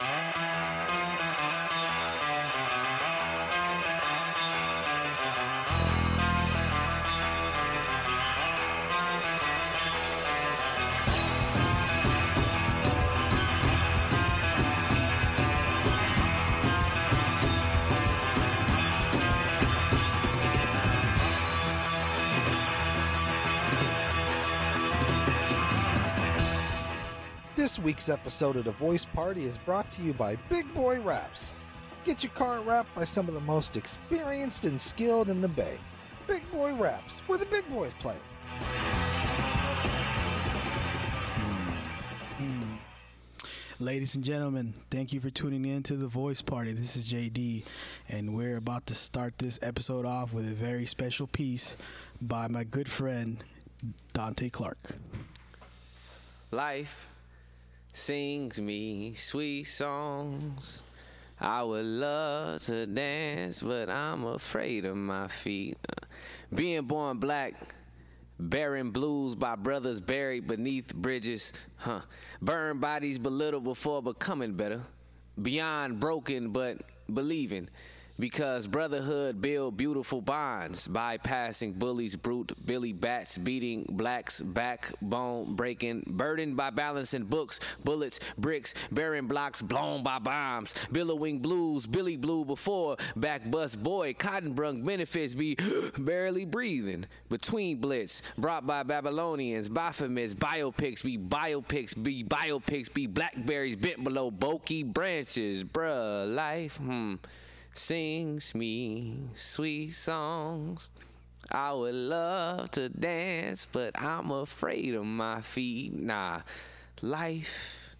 Música This episode of The Voice Party is brought to you by Big Boy Raps. Get your car wrapped by some of the most experienced and skilled in the Bay. Big Boy Raps, where the big boys play. Ladies and gentlemen, thank you for tuning in to the Voice Party. This is JD, and we're about to start this episode off with a very special piece by my good friend Donte Clark. Life sings me sweet songs. I would love to dance, but I'm afraid of my feet. Being born black, bearing blues by brothers buried beneath bridges, huh? Burn bodies belittled before becoming better. Beyond broken, but believing. Because brotherhood build beautiful bonds, bypassing bullies, brute, Billy bats, beating blacks, backbone breaking, burdened by balancing books, bullets, bricks, bearing blocks, blown by bombs, billowing blues, Billy Blue before, back bus boy, cotton brung benefits be barely breathing. Between blitz, brought by Babylonians, Baphomets, biopics be biopics be biopics be blackberries bent below bulky branches, bruh, life, hmm sings me sweet songs. I would love to dance, but I'm afraid of my feet. Nah, life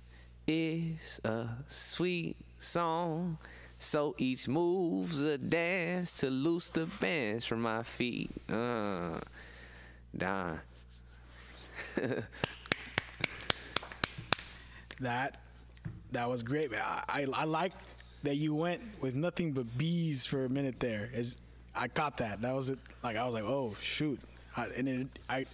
is a sweet song. So each move's a dance to loose the bands from my feet. Uh, Don. That that was great. man. I I, I like that you went with nothing but bees for a minute there. As I caught that. That was it. Like I was like, oh shoot, I, and it, I.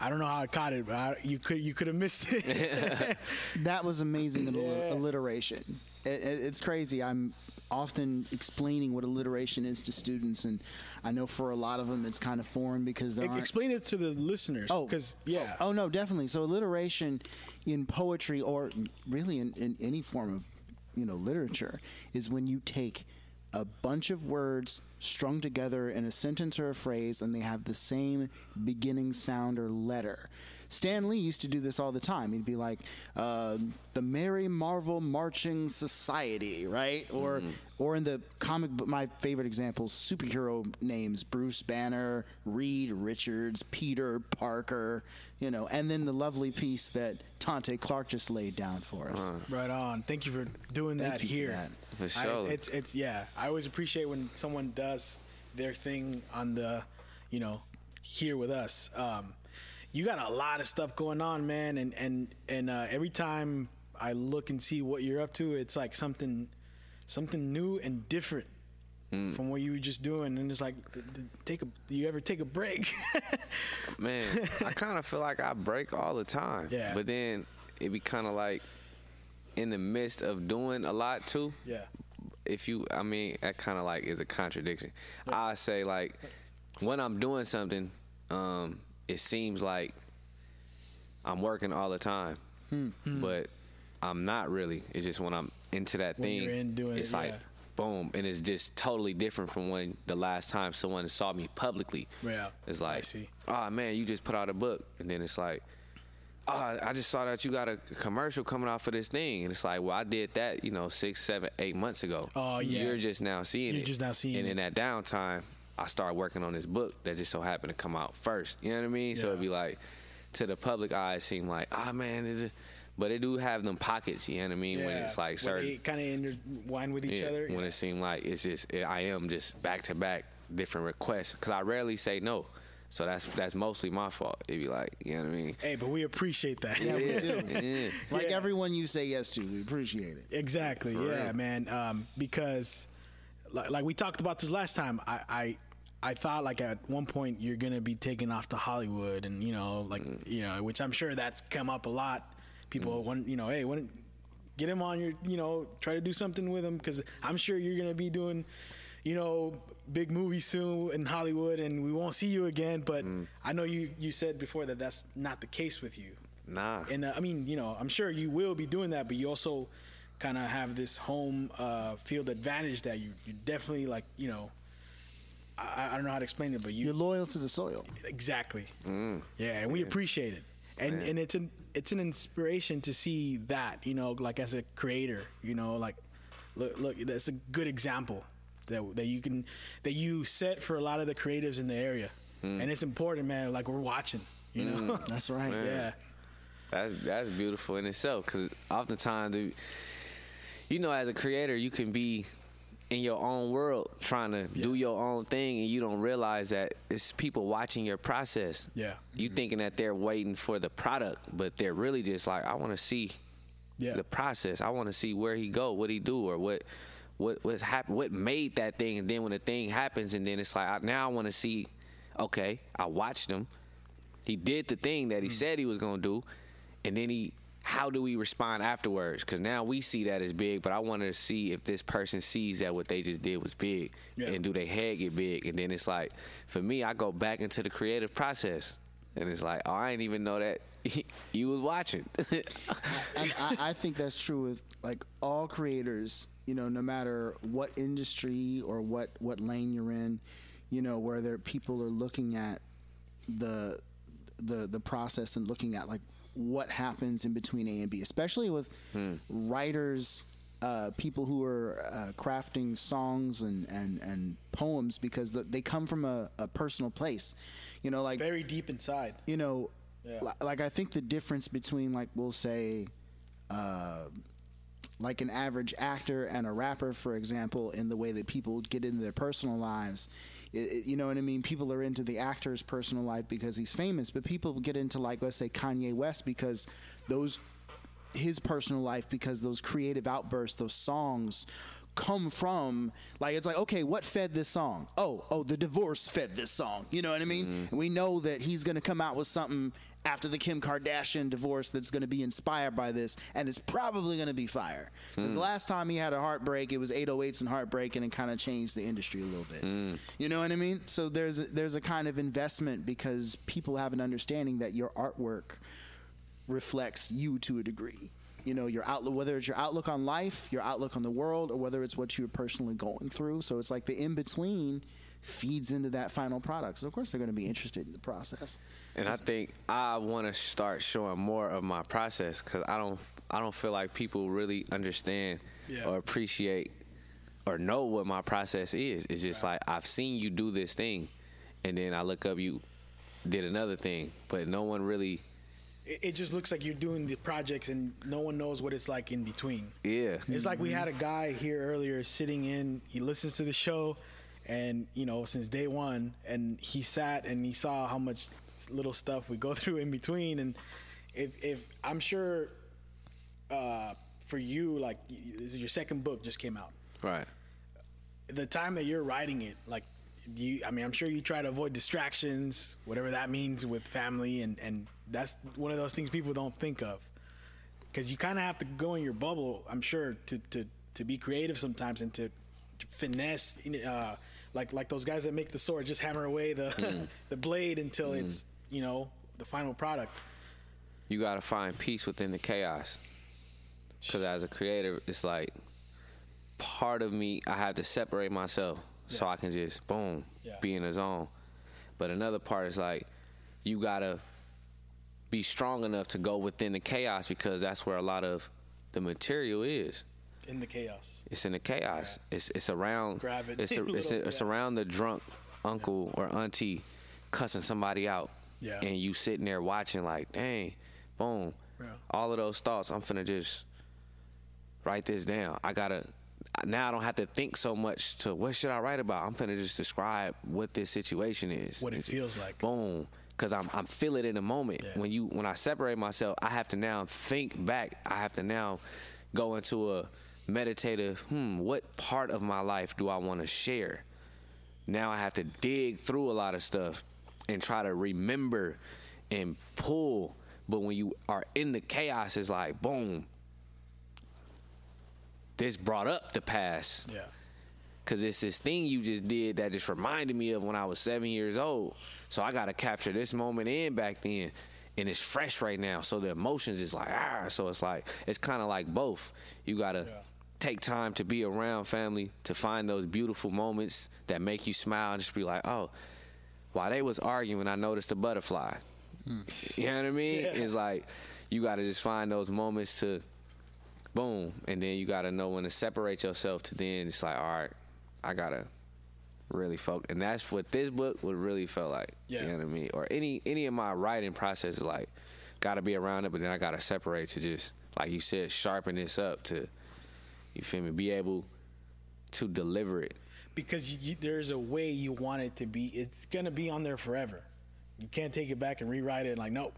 I don't know how I caught it, but I, you could you could have missed it. That was amazing alli- alliteration. It, it, it's crazy. I'm often explaining what alliteration is to students, and I know for a lot of them it's kind of foreign because aren't. Explain it to the listeners. Oh, because yeah. Oh no, definitely. So alliteration in poetry or really in, in any form of you know literature is when you take a bunch of words strung together in a sentence or a phrase and they have the same beginning sound or letter. Stan Lee used to do this all the time. He'd be like, uh, "The Merry Marvel Marching Society," right? Or, or in the comic book, my favorite examples: superhero names: Bruce Banner, Reed Richards, Peter Parker. You know, and then the lovely piece that Donte Clark just laid down for us. Right on. Thank you for doing that Thank you for here. that. For I- sure. it's it's yeah. I always appreciate when someone does their thing on the, you know, here with us. Um, you got a lot of stuff going on, man, and and and uh, every time I look and see what you're up to, it's like something, something new and different. Hmm. From what you were just doing, and it's like, take a. Do you ever take a break? Man, I kind of feel like I break all the time. Yeah. But then it be kind of like in the midst of doing a lot too. yeah. If you, I mean, that kind of like is a contradiction. I say like when I'm doing something, um, it seems like I'm working all the time, hmm. Hmm. but I'm not really. It's just when I'm into that When thing, you're in doing it, it's like yeah. boom, and it's just totally different from when the last time someone saw me publicly. Yeah, It's like, oh man, you just put out a book, and then it's like, oh, I just saw that you got a commercial coming out for this thing, and it's like, well, I did that, you know, six, seven, eight months ago. Oh, yeah. You're just now seeing it. You're just now seeing and it. in that downtime, I started working on this book that just so happened to come out first. You know what I mean? So it'd be like, to the public eye, it seemed like, ah, man, is it? But it do have them pockets. You know what I mean? Yeah. When it's like certain kind of intertwine with each yeah, other. when it seemed like it's just I am just back to back different requests because I rarely say no, so that's that's mostly my fault. It'd be like you know what I mean. Hey, but we appreciate that. Yeah, we do. Yeah. Like Yeah. everyone you say yes to, we appreciate it. Exactly. For yeah, real. man. Um, because like, like we talked about this last time, I, I I thought like at one point you're gonna be taken off to Hollywood, and you know, like Mm. you know, which I'm sure that's come up a lot. People want, you know, hey, when get him on your, you know, try to do something with him because I'm sure you're gonna be doing, you know, big movie soon in Hollywood, and we won't see you again. But I know you you said before that that's not the case with you. Nah. And uh, I mean, you know, I'm sure you will be doing that, but you also kind of have this home uh, field advantage that you you definitely like, you know. I, I don't know how to explain it, but you You're loyal to the soil. Exactly. Mm. Yeah, and we appreciate it, and and it's an it's an inspiration to see that you know, like as a creator, you know, like look look that's a good example that that you can that you set for a lot of the creatives in the area, mm. and it's important, man. Like we're watching, you know. Mm. That's right. yeah. That's that's beautiful in itself because oftentimes, dude, you know, as a creator, you can be in your own world trying to do your own thing, and you don't realize that it's people watching your process. Yeah. You mm-hmm. thinking that they're waiting for the product, but they're really just like, I want to see Yeah. the process. I want to see where he go, what he do, or what what what's happened, what made that thing, and then when the thing happens, and then it's like I, now I want to see. Okay, I watched him. He did the thing that he mm. said he was gonna do, and then he. How do we respond afterwards? Because now we see that as big, but I wanted to see if this person sees that what they just did was big, Yeah. and do they head get big? And then it's like, for me, I go back into the creative process, and it's like, oh, I didn't even know that you was watching. and I, I think that's true with like all creators. You know, no matter what industry or what what lane you're in, you know, where there people are looking at the the the process and looking at like what happens in between A and B, especially with writers. Uh, people who are uh, crafting songs and, and, and poems because the, they come from a, a personal place, you know, like Very deep inside. you know, Yeah. li- like I think the difference between like we'll say, uh, like an average actor and a rapper, for example, in the way that people get into their personal lives. It, you know what I mean? People are into the actor's personal life because he's famous, but people get into like let's say Kanye West because those his personal life because those creative outbursts, those songs come from like it's like okay what fed this song? Oh oh the divorce fed this song. You know what i mean? And we know that he's going to come out with something after the kim kardashian divorce that's going to be inspired by this and it's probably going to be fire. Because the hmm. last time he had a heartbreak it was 808s and heartbreak and it kind of changed the industry a little bit. Hmm. You know what i mean? So there's a, there's a kind of investment because people have an understanding that your artwork reflects you to a degree. You know, your outlook, whether it's your outlook on life, your outlook on the world, or whether it's what you're personally going through. So it's like the in between feeds into that final product. So of course they're going to be interested in the process. And I think I want to start showing more of my process because I don't I don't feel like people really understand Yeah. or appreciate or know what my process is. It's just like I've seen you do this thing, and then I look up you did another thing, but no one really It, it just looks like you're doing the projects, and no one knows what it's like in between. yeah. It's like we mm-hmm. had a guy here earlier sitting in. He listens to the show, and you know since day one, and he sat and he saw how much little stuff we go through in between. And if if I'm sure, uh, for you, like this is your second book just came out. right. The time that you're writing it, like. Do you, I mean, I'm sure you try to avoid distractions, whatever that means with family, and, and that's one of those things people don't think of because you kind of have to go in your bubble. I'm sure to to to be creative sometimes and to, to finesse, uh, like like those guys that make the sword, just hammer away the mm. the blade until mm. it's you know the final product. you got to find peace within the chaos. Because as a creator, it's like part of me, I have to separate myself so I can just boom, Yeah. be in the zone. But another part is like you gotta be strong enough to go within the chaos because that's where a lot of the material is. In the chaos. It's in the chaos. It's it's around. Grab it It's a a, it's, little, it's yeah. around the drunk uncle or auntie cussing somebody out. Yeah. And you sitting there watching like, dang, boom. Yeah. All of those thoughts, I'm finna just write this down. I gotta now I don't have to think so much to what should I write about. I'm finna just describe what this situation is. What it It's- feels like. Boom. Cause I'm I'm feel it in the moment. Yeah. When you when I separate myself, I have to now think back. I have to now go into a meditative, hmm, what part of my life do I want to share? Now I have to dig through a lot of stuff and try to remember and pull. But when you are in the chaos, it's like boom. this brought up the past. Yeah. Cause it's this thing you just did that just reminded me of when I was seven years old. So I gotta capture this moment in back then. And it's fresh right now. So the emotions is like, ah. So it's like it's kinda like both. You gotta Yeah. Take time to be around family, to find those beautiful moments that make you smile and just be like, oh, while they was arguing, I noticed a butterfly. Hmm. You know what I mean? Yeah. It's like you gotta just find those moments to boom, and then you gotta know when to separate yourself. To then it's like, all right, I gotta really focus, and that's what this book would really feel like. Yeah. You know what I mean? Or any any of my writing process is like, gotta be around it, but then I gotta separate to just like you said, sharpen this up to, you feel me? Be able to deliver it. because you, there's a way you want it to be. It's gonna be on there forever. You can't take it back and rewrite it. Like nope,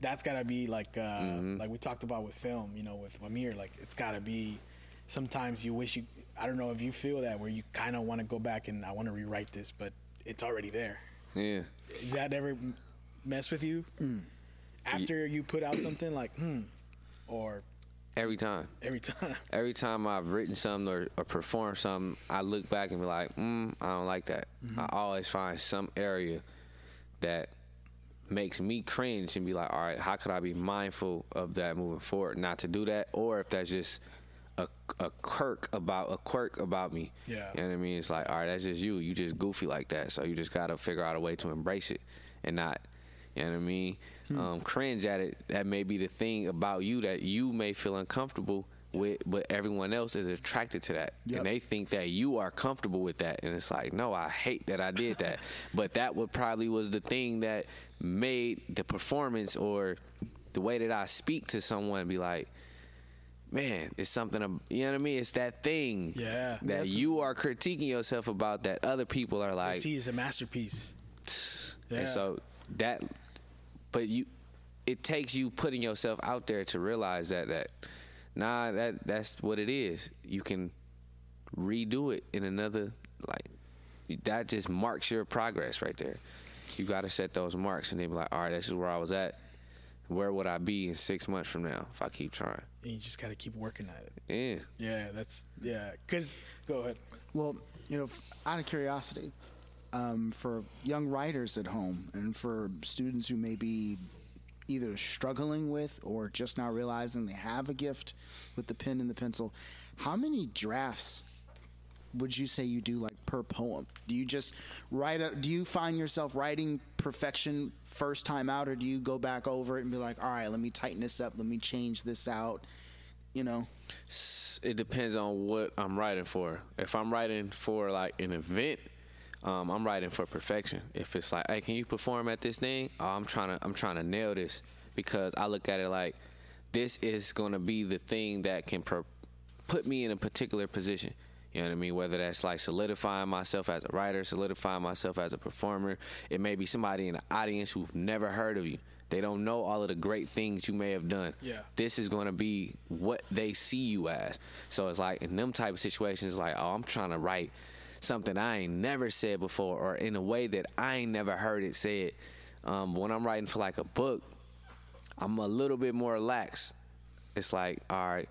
that's gotta be like uh, like we talked about with film. You know, with Amir, like it's gotta be. Sometimes you wish you. I don't know if you feel that where you kind of want to go back and I want to rewrite this, but it's already there. Yeah. Does that ever mess with you? After you put out something like hmm, or Every time. every time. every time I've written something or, or performed something, I look back and be like, mm, I don't like that. I always find some area that makes me cringe and be like, all right, how could I be mindful of that moving forward, not to do that, or if that's just a, a quirk about a quirk about me. Yeah. you know what I mean. It's like, all right, that's just you. You just goofy like that, so you just gotta figure out a way to embrace it and not. You know what I mean? Um, cringe at it. That may be the thing about you that you may feel uncomfortable with, but everyone else is attracted to that, Yep. and they think that you are comfortable with that. And it's like, no, I hate that I did that. but that would probably was the thing that made the performance or the way that I speak to someone be like, man, it's something. You know what I mean? It's that thing. Yeah. That you are critiquing yourself about that other people are like, See, it's a masterpiece. Yeah. and so that, but you, it takes you putting yourself out there to realize that that, nah, that that's what it is. You can redo it in another like that just marks your progress right there. You got to set those marks and then be like, all right, this is where I was at. Where would I be in six months from now if I keep trying? and you just got to keep working at it. Yeah. Yeah, that's yeah. Cause go ahead. Well, you know, out of curiosity, um, for young writers at home and for students who may be either struggling with or just now realizing they have a gift with the pen and the pencil, how many drafts would you say you do like per poem? Do you just write a, do you find yourself writing perfection first time out or do you go back over it and be like, "All right, let me tighten this up, let me change this out." You know? It depends on what I'm writing for. If I'm writing for like an event, um, I'm writing for perfection. If it's like, hey, can you perform at this thing? Oh, I'm trying to, I'm trying to nail this because I look at it like this is going to be the thing that can per- put me in a particular position. You know what I mean? Whether that's like solidifying myself as a writer, solidifying myself as a performer. It may be somebody in the audience who've never heard of you. They don't know all of the great things you may have done. Yeah. This is going to be what they see you as. So it's like in them type of situations, like, oh, I'm trying to write something I ain't never said before, or in a way that I ain't never heard it said. Um, when I'm writing for like a book, I'm a little bit more relaxed. It's like, all right,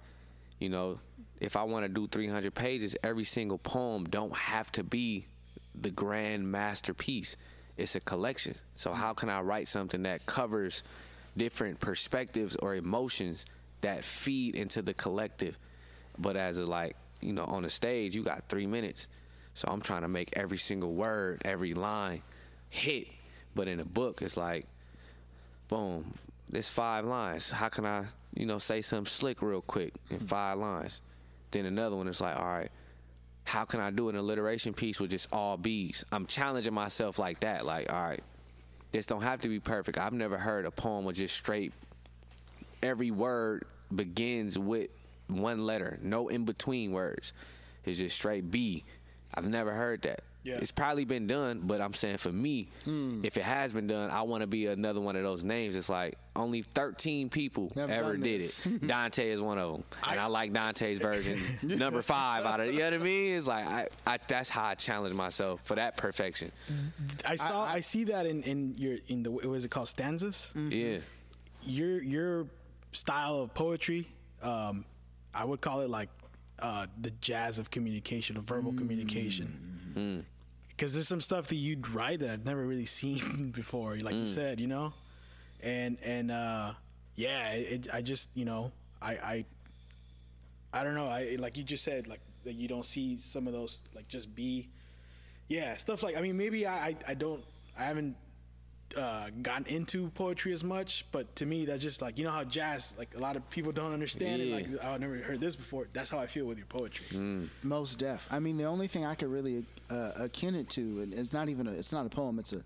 you know, if I want to do 300 pages, every single poem don't have to be the grand masterpiece. It's a collection. So how can I write something that covers different perspectives or emotions that feed into the collective? But as a like, you know, on the stage, you got three minutes. So I'm trying to make every single word, every line hit. But in a book, it's like, boom, there's five lines. How can I, you know, say something slick real quick in hmm. five lines? Then another one is like, all right, how can I do an alliteration piece with just all B's? I'm challenging myself like that. Like, all right, this don't have to be perfect. I've never heard a poem with just straight. Every word begins with one letter, no in between words. It's just straight B. I've never heard that. Yeah. It's probably been done, but I'm saying for me, if it has been done, I want to be another one of those names. It's like only 13 people Never ever did this. it. Donte is one of them, and I, like Donte's version, number five out of. It. You know what I mean? It's like I, I that's how I challenge myself for that perfection. I saw. I, see that in in your in the what was it called stanzas. Yeah, Your your style of poetry, um, I would call it like uh, the jazz of communication, of verbal communication. Mm. Because there's some stuff that you'd write that I've never really seen before, like Mm. you said, you know, and and uh, yeah, it, I just you know I I I don't know, I like you just said like that you don't see some of those like just be yeah stuff like I mean maybe I I, I don't I haven't uh, gotten into poetry as much, but to me that's just like you know how jazz like a lot of people don't understand it. Like I've never heard this before. That's how I feel with your poetry. Most deaf. I mean, the only thing I could really uh, akin it to, and it's not even a, it's not a poem. It's a,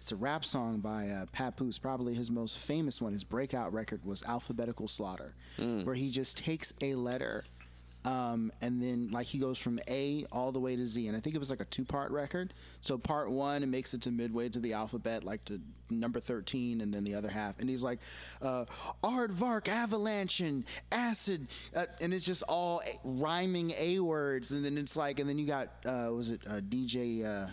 it's a rap song by uh, Papoose. Probably his most famous one, his breakout record was "Alphabetical Slaughter," where he just takes a letter, um, and then like he goes from A all the way to Z. And I think it was like a two-part record. So part one, it makes it to midway to the alphabet, like to number thirteen, and then the other half. And he's like, uh, "Aardvark, avalanche, and acid," uh, and it's just all rhyming A words. And then it's like, and then you got uh, was it uh, DJ. Uh,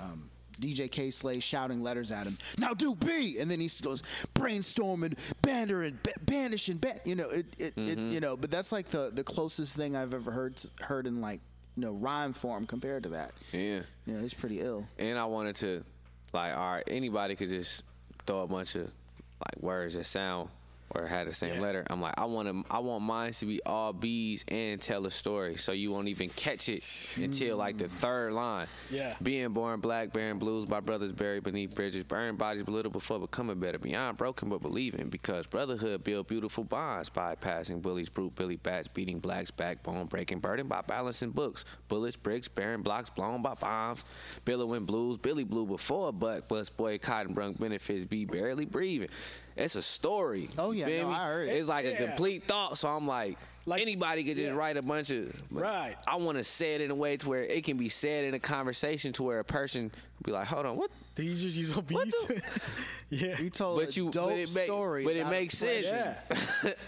um, DJ Kay Slay shouting letters at him. Now do B, and then he goes brainstorming, bandering, ba- banishing, ba-, you know, it, it, it, mm-hmm. you know. But that's like the the closest thing I've ever heard heard in like you know rhyme form compared to that. Yeah. Yeah, it's pretty ill. And I wanted to, like, all right, anybody could just throw a bunch of like words that sound or had the same Yeah. letter. I'm like, I want to, I want mine to be all B's and tell a story, so you won't even catch it until like the third line. Yeah. Being born black, bearing blues by brothers buried beneath bridges, burning bodies belittled before becoming better, beyond broken but believing, because brotherhood build beautiful bonds, bypassing bullies, brute Billy bats, beating blacks, backbone breaking, burden by balancing books, bullets, bricks, bearing blocks blown by bombs, billowing blues, Billy blue before buck, bus boycotting brunk benefits, be barely breathing. It's a story. Oh, yeah, no. I heard it. It's like a complete thought. So I'm like, Like- anybody could just yeah. write a bunch of. Right. I want to say it in a way to where it can be said in a conversation to where a person be like, hold on, what? Did you just use What obese? yeah. You told But a you- but dope it make- story, but it makes sense. Yeah.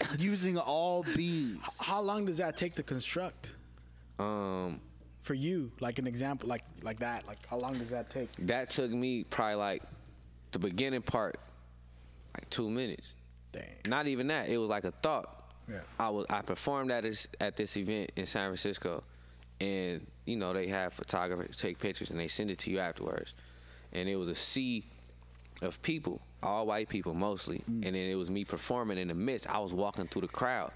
using all B's. How long does that take to construct Um, for you? Like an example, like like that. Like how long does that take? that took me probably like the beginning part, like two minutes. Dang. Not even that. It was like a thought. Yeah. I was I performed at this at this event in San Francisco, and you know they have photographers take pictures and they send it to you afterwards, and it was a sea of people, all white people mostly, mm. and then it was me performing in the midst. I was walking through the crowd,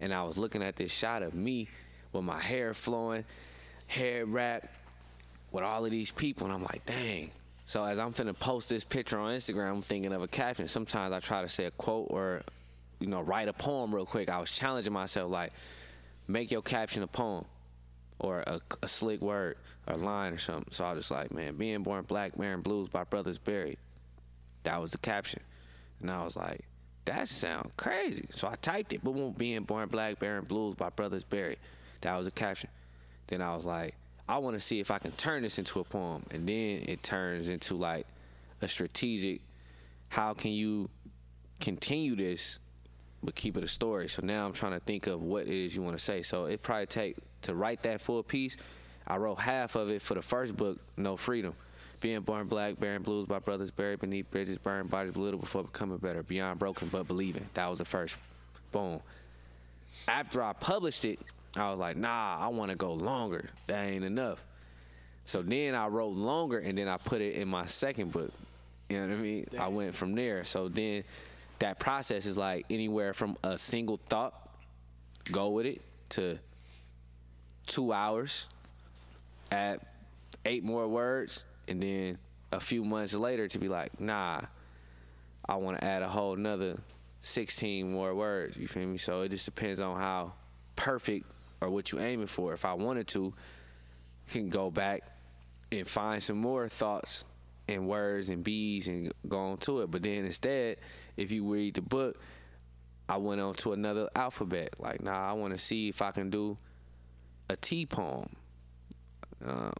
and I was looking at this shot of me with my hair flowing, hair wrapped, with all of these people, and I'm like, dang. So as I'm finna post this picture on Instagram, I'm thinking of a caption. Sometimes I try to say a quote or, you know, write a poem real quick. I was challenging myself, like, make your caption a poem or a, a slick word or line or something. So I was just like, man, being born black, wearing blues by brothers buried. That was the caption, and I was like, that sound crazy. So I typed it, boom, being born black, bearing blues by brothers buried. That was the caption. Then I was like, I want to see if I can turn this into a poem, and then it turns into like a strategic. How can you continue this, but keep it a story? So now I'm trying to think of what it is you want to say. So it probably take to write that full piece. I wrote half of it for the first book, No Freedom. Being born black, bearing blues by brothers buried beneath bridges, burned bodies belittled before becoming better, beyond broken but believing. That was the first. Boom after I published it, I was like, nah, I want to go longer. That ain't enough. So then I wrote longer and then I put it in my second book. You know what I mean? I went from there. So then that process is like anywhere from a single thought, go with it, to two hours, add eight more words, and then a few months later to be like, nah, I want to add a whole nother 16 more words. You feel me? So it just depends on how perfect or what you aiming for. If I wanted to, can go back and find some more thoughts and words and bees and go on to it. But then instead, if you read the book, I went on to another alphabet. Like, nah, I want to see if I can do a T poem. Um,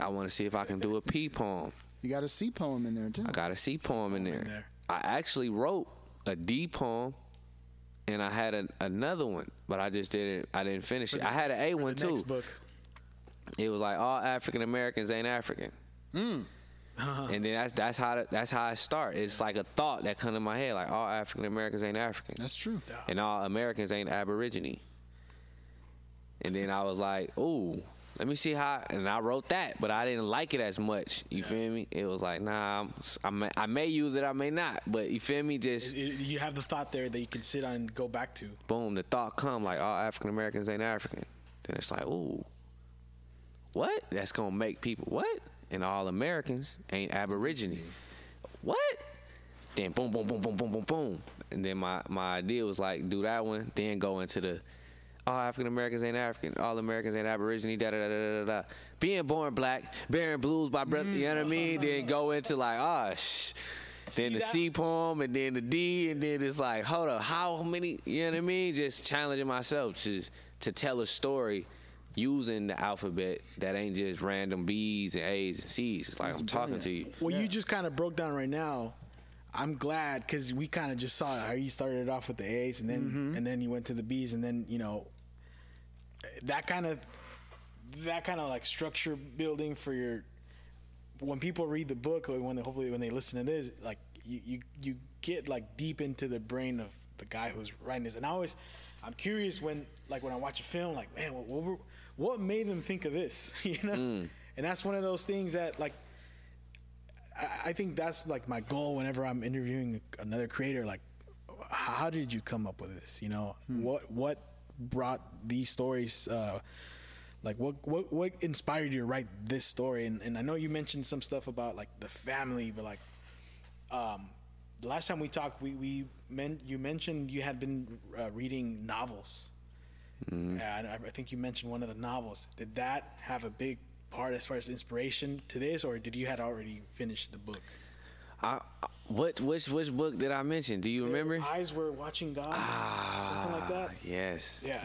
I want to see if I can do a P poem. You got a C poem in there too. I got a C poem in there. there. I actually wrote a D poem, and I had a, another one, but I just didn't. I didn't finish it. I had an A one too. Next book. It was like all African Americans ain't African. Hmm. And then that's that's how that's how I start. It's like a thought that come to my head, like all African Americans ain't African, That's true. and all Americans ain't Aborigine. Yeah. And then that's that's how I start. It's like a thought that come to my head, like all African Americans ain't African. African Americans ain't African. That's true. And all Americans ain't Aborigine. and then I was like, ooh. Let me see how, and I wrote that, but I didn't like it as much. You feel me? It was like, nah, I'm, I may, I may use it, I may not, but you feel me? Just It- it- you have the thought there that you can sit on and go back to. boom, the thought come like all African Americans ain't African. Then it's like, ooh, what? That's gonna make people what? And all Americans ain't Aborigine. What? Then boom, boom, boom, boom, boom, boom, boom. And then my my idea was like do that one, then go into the all African Americans ain't African, all Americans ain't Aborigine, da da da da da da. Being born black, bearing blues by brother, you know what I mean? Then go into like, ah, shh. Then the that? C poem and then the D and then it's like, hold up, how many? You know what I mean? Just challenging myself to to tell a story using the alphabet that ain't just random B's and A's and C's. It's like I'm talking to you. What you just kind of broke down right now, I'm glad because we kind of just saw how you started off with the A's and then Mm-hmm. and then you went to the B's and then you know that kind of that kind of like structure building for your when people read the book or when they, hopefully when they listen to this like you, you you get like deep into the brain of the guy who's writing this. And I always I'm curious when like when I watch a film like man what what, what made them think of this? You know? Mm. And that's one of those things that like I, I think that's like my goal whenever I'm interviewing another creator. Like, how did you come up with this? You know, hmm. what what brought these stories? Uh, like, what what what inspired you to write this story? And, and I know you mentioned some stuff about like the family, but like, um, the last time we talked, we we men, you mentioned you had been uh, reading novels. And I, I think you mentioned one of the novels. Did that have a big part as far as inspiration to this, or did you had already finished the book? I, what which which book did I mention? Do you remember? Eyes were watching God, something like that. Ah, yes. Yeah,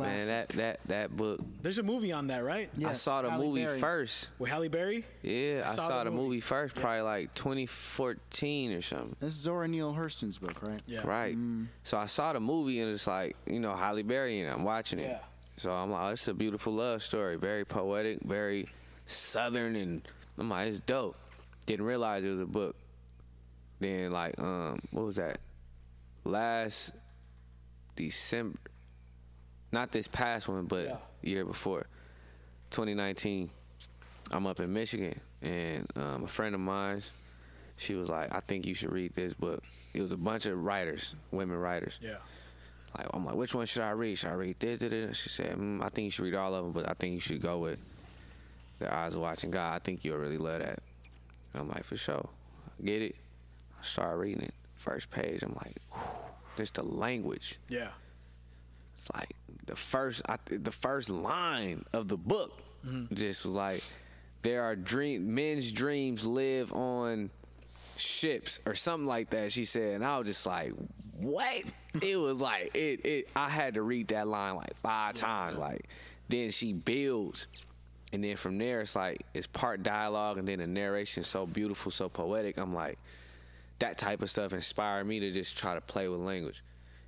Man, that that that book. there's a movie on that, right? Yes, I saw the Halle movie Berry. first. With Halle Berry. Yeah, I, saw, the movie, first, Yeah. probably like 2014 or something. This is Zora Neale Hurston's book, right? Yeah. Right. Mm. So I saw the movie and it's like, you know, Halle Berry and I'm watching it. Yeah. So I'm like, oh, it's a beautiful love story. Very poetic, very southern and I'm like, it's dope. Didn't realize it was a book. Then like, um, what was that? Last December. Not this past one, but Yeah. year before. 2019. I'm up in Michigan and um, a friend of mine, she was like, I think you should read this book. It was a bunch of writers, women writers. Yeah. Like, I'm like, which one should I read? Should I read this? this, this? She said, mm, I think you should read all of them, but I think you should go with Their Eyes Watching God. I think you'll really love that. I'm like, for sure. I get it? I started reading it. First page, I'm like, just the language. Yeah. It's like the first, I, the first line of the book mm-hmm. just was like, there are dream, men's dreams live on ships or something like that. She said, and I was just like, what? it was like it. It. I had to read that line like five times. Like, then she builds, and then from there it's like it's part dialogue, and then the narration is so beautiful, so poetic. I'm like, that type of stuff inspired me to just try to play with language.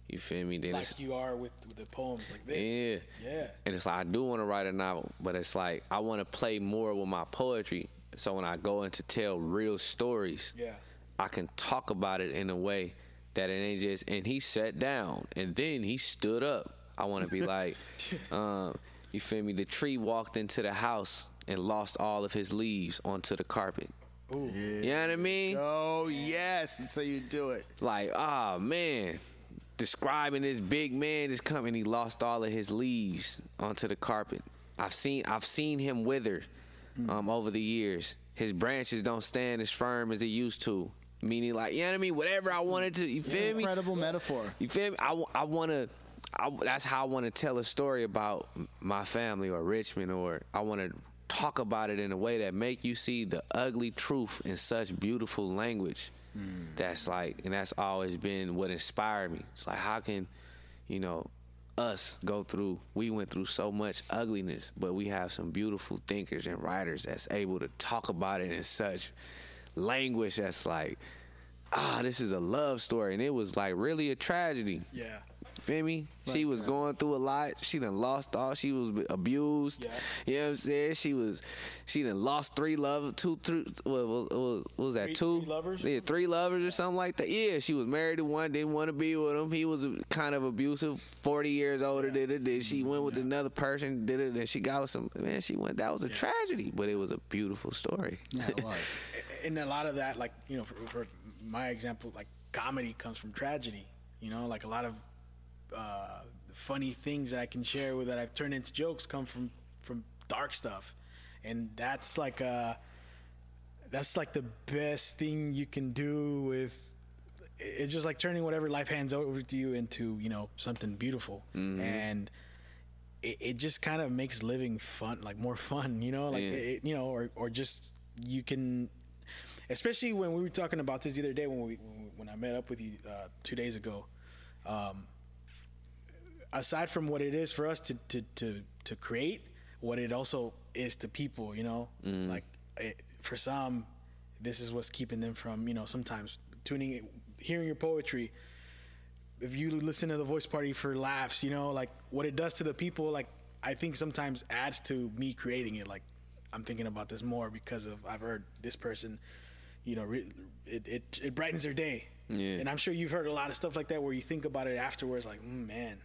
You feel me? Then Like you are with, with the poems like this. yeah. Yeah. And it's like I do want to write a novel, but it's like I want to play more with my poetry. So when I go in to tell real stories, Yeah. I can talk about it in a way that it ain't just. And he sat down and then he stood up. I want to be like, um, you feel me? The tree walked into the house and lost all of his leaves onto the carpet. Ooh. You know what I mean? Oh yes, that's how you do it. like, ah man, describing this big man is coming. He lost all of his leaves onto the carpet. I've seen I've seen him wither um, over the years. His branches don't stand as firm as they used to. Meaning, like, you know what I mean? Whatever I wanted to, you feel an me? incredible metaphor. You feel me? I, w- I want to. I, that's how I want to tell a story about my family or Richmond, or I want to talk about it in a way that make you see the ugly truth in such beautiful language. That's like, and that's always been what inspired me. It's like, how can, you know, us go through? We went through so much ugliness, but we have some beautiful thinkers and writers that's able to talk about it in such language that's like, ah, this is a love story, and it was like really a tragedy. Yeah. Feel me? she was going through a lot. She done lost all. She was abused. Yeah. You know what I'm saying? She was. She done lost three love, two, three. What, what, what was that? Three- two three lovers? Yeah, three lovers or something like that. Yeah, she was married to one, didn't want to be with him. He was kind of abusive. Forty years older than it. Then she mm-hmm. went with another person, did it, and she got with some man. She went. That was a tragedy, but it was a beautiful story. Yeah, it was. and a lot of that, like you know, for, for my example, like comedy comes from tragedy. You know, like a lot of uh, funny things that I can share with that I've turned into jokes come from from dark stuff, and that's like uh that's like the best thing you can do with. It's just like turning whatever life hands over to you into you know something beautiful, and it, it just kind of makes living fun, like more fun, you know, like Yeah. it, you know, or or just you can, especially when we were talking about this the other day when we when I met up with you uh, two days ago. Um, aside from what it is for us to to to to create, what it also is to people, you know, like it, for some, this is what's keeping them from, you know, sometimes tuning, hearing your poetry if you listen to the voice party for laughs, you know, like what it does to the people, like I think sometimes adds to me creating it. Like I'm thinking about this more because of I've heard this person, you know, re- it, it it brightens their day. Yeah. And I'm sure you've heard a lot of stuff like that where you think about it afterwards, like, mm, man,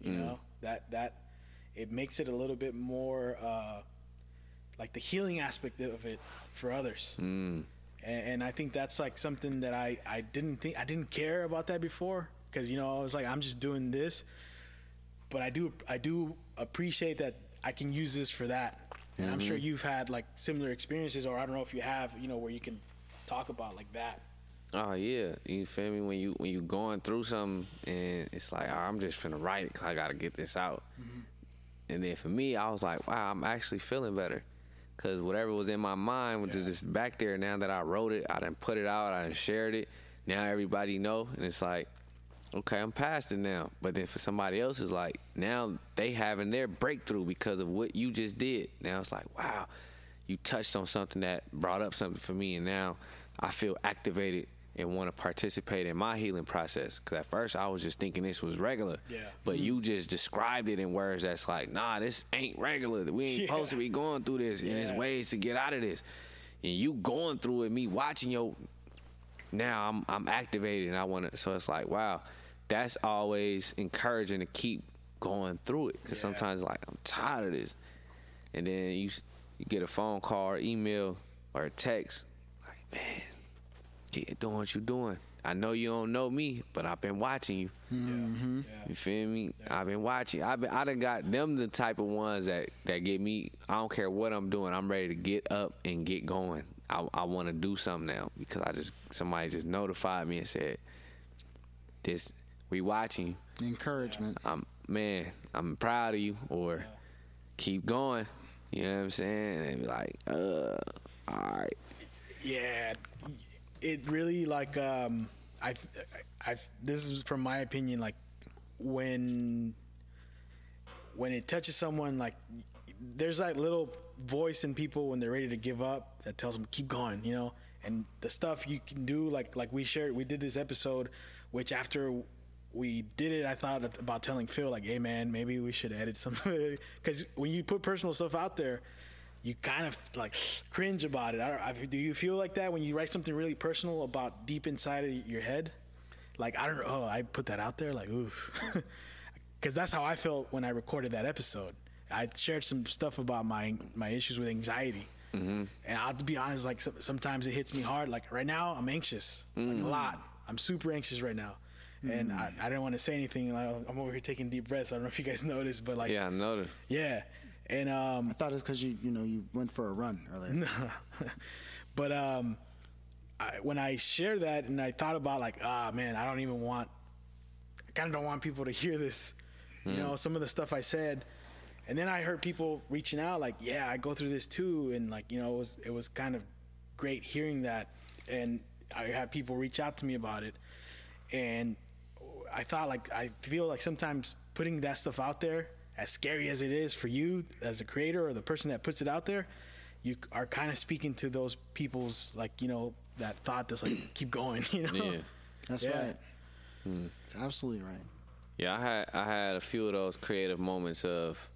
you know, that that it makes it a little bit more uh, like the healing aspect of it for others. Mm. And, and I think that's like something that I, I didn't think I didn't care about that before because you know I was like I'm just doing this, but I do I do appreciate that I can use this for that. And I'm sure you've had like similar experiences, or I don't know if you have, you know, where you can talk about like that. Oh yeah, you feel me? When you when you going through something and it's like, oh, I'm just finna write it 'cause I gotta get this out. Mm-hmm. And then for me, I was like, wow, I'm actually feeling better. Cause whatever was in my mind was just back there. Now that I wrote it, I didn't put it out, I done shared it. Now everybody know, and it's like, okay, I'm past it now. But then for somebody else, it's like now they having their breakthrough because of what you just did. Now it's like, wow, you touched on something that brought up something for me, and now I feel activated and want to participate in my healing process. Because at first I was just thinking this was regular, Yeah. but mm-hmm. you just described it in words that's like, nah, this ain't regular. We ain't Yeah. supposed to be going through this, and there's ways to get out of this. And you going through it, me watching your now I'm I'm activated and I want to. So it's like, wow, that's always encouraging to keep going through it because Yeah. sometimes like I'm tired of this, and then you you get a phone call or email or a text like, man, keep doing what you're doing. I know you don't know me, but I've been watching you. Yeah. You feel me? I've been watching. I've been. I done got them the type of ones that that get me. I don't care what I'm doing. I'm ready to get up and get going. I I want to do something now because I just somebody just notified me and said, "This we watching. you. Encouragement. I'm man. I'm proud of you." Or keep going. You know what I'm saying? And be like, uh, all right. Yeah, it really like um, I, I, this is from my opinion like when when it touches someone like there's that little voice in people when they're ready to give up that tells them keep going, you know, and the stuff you can do like like we shared we did this episode, which after we did it, I thought about telling Phil like, hey man, maybe we should edit some because when you put personal stuff out there you kind of like cringe about it. I don't, I, do you feel like that when you write something really personal about deep inside of your head? Like I don't know. Oh, I put that out there. Like oof, because that's how I felt when I recorded that episode. I shared some stuff about my my issues with anxiety, mm-hmm. and I'll be honest. Like some, sometimes it hits me hard. Like right now, I'm anxious, like a mm. lot. I'm super anxious right now. And I, mm. I didn't want to say anything. Like, I'm over here taking deep breaths. I don't know if you guys noticed, but like, Yeah, I that. yeah. And um, I thought it's because you you know you went for a run earlier. but um, I, when I shared that and I thought about like, ah, man, I don't even want, I kind of don't want people to hear this, you know, some of the stuff I said. And then I heard people reaching out like, yeah, I go through this too, and like, you know, it was it was kind of great hearing that, and I had people reach out to me about it, and I thought like I feel like sometimes putting that stuff out there, as scary as it is for you as a creator or the person that puts it out there, you are kind of speaking to those people's like you know that thought that's like keep going, you know. Yeah. That's Yeah. right. Hmm. Absolutely right. Yeah, I had I had a few of those creative moments of,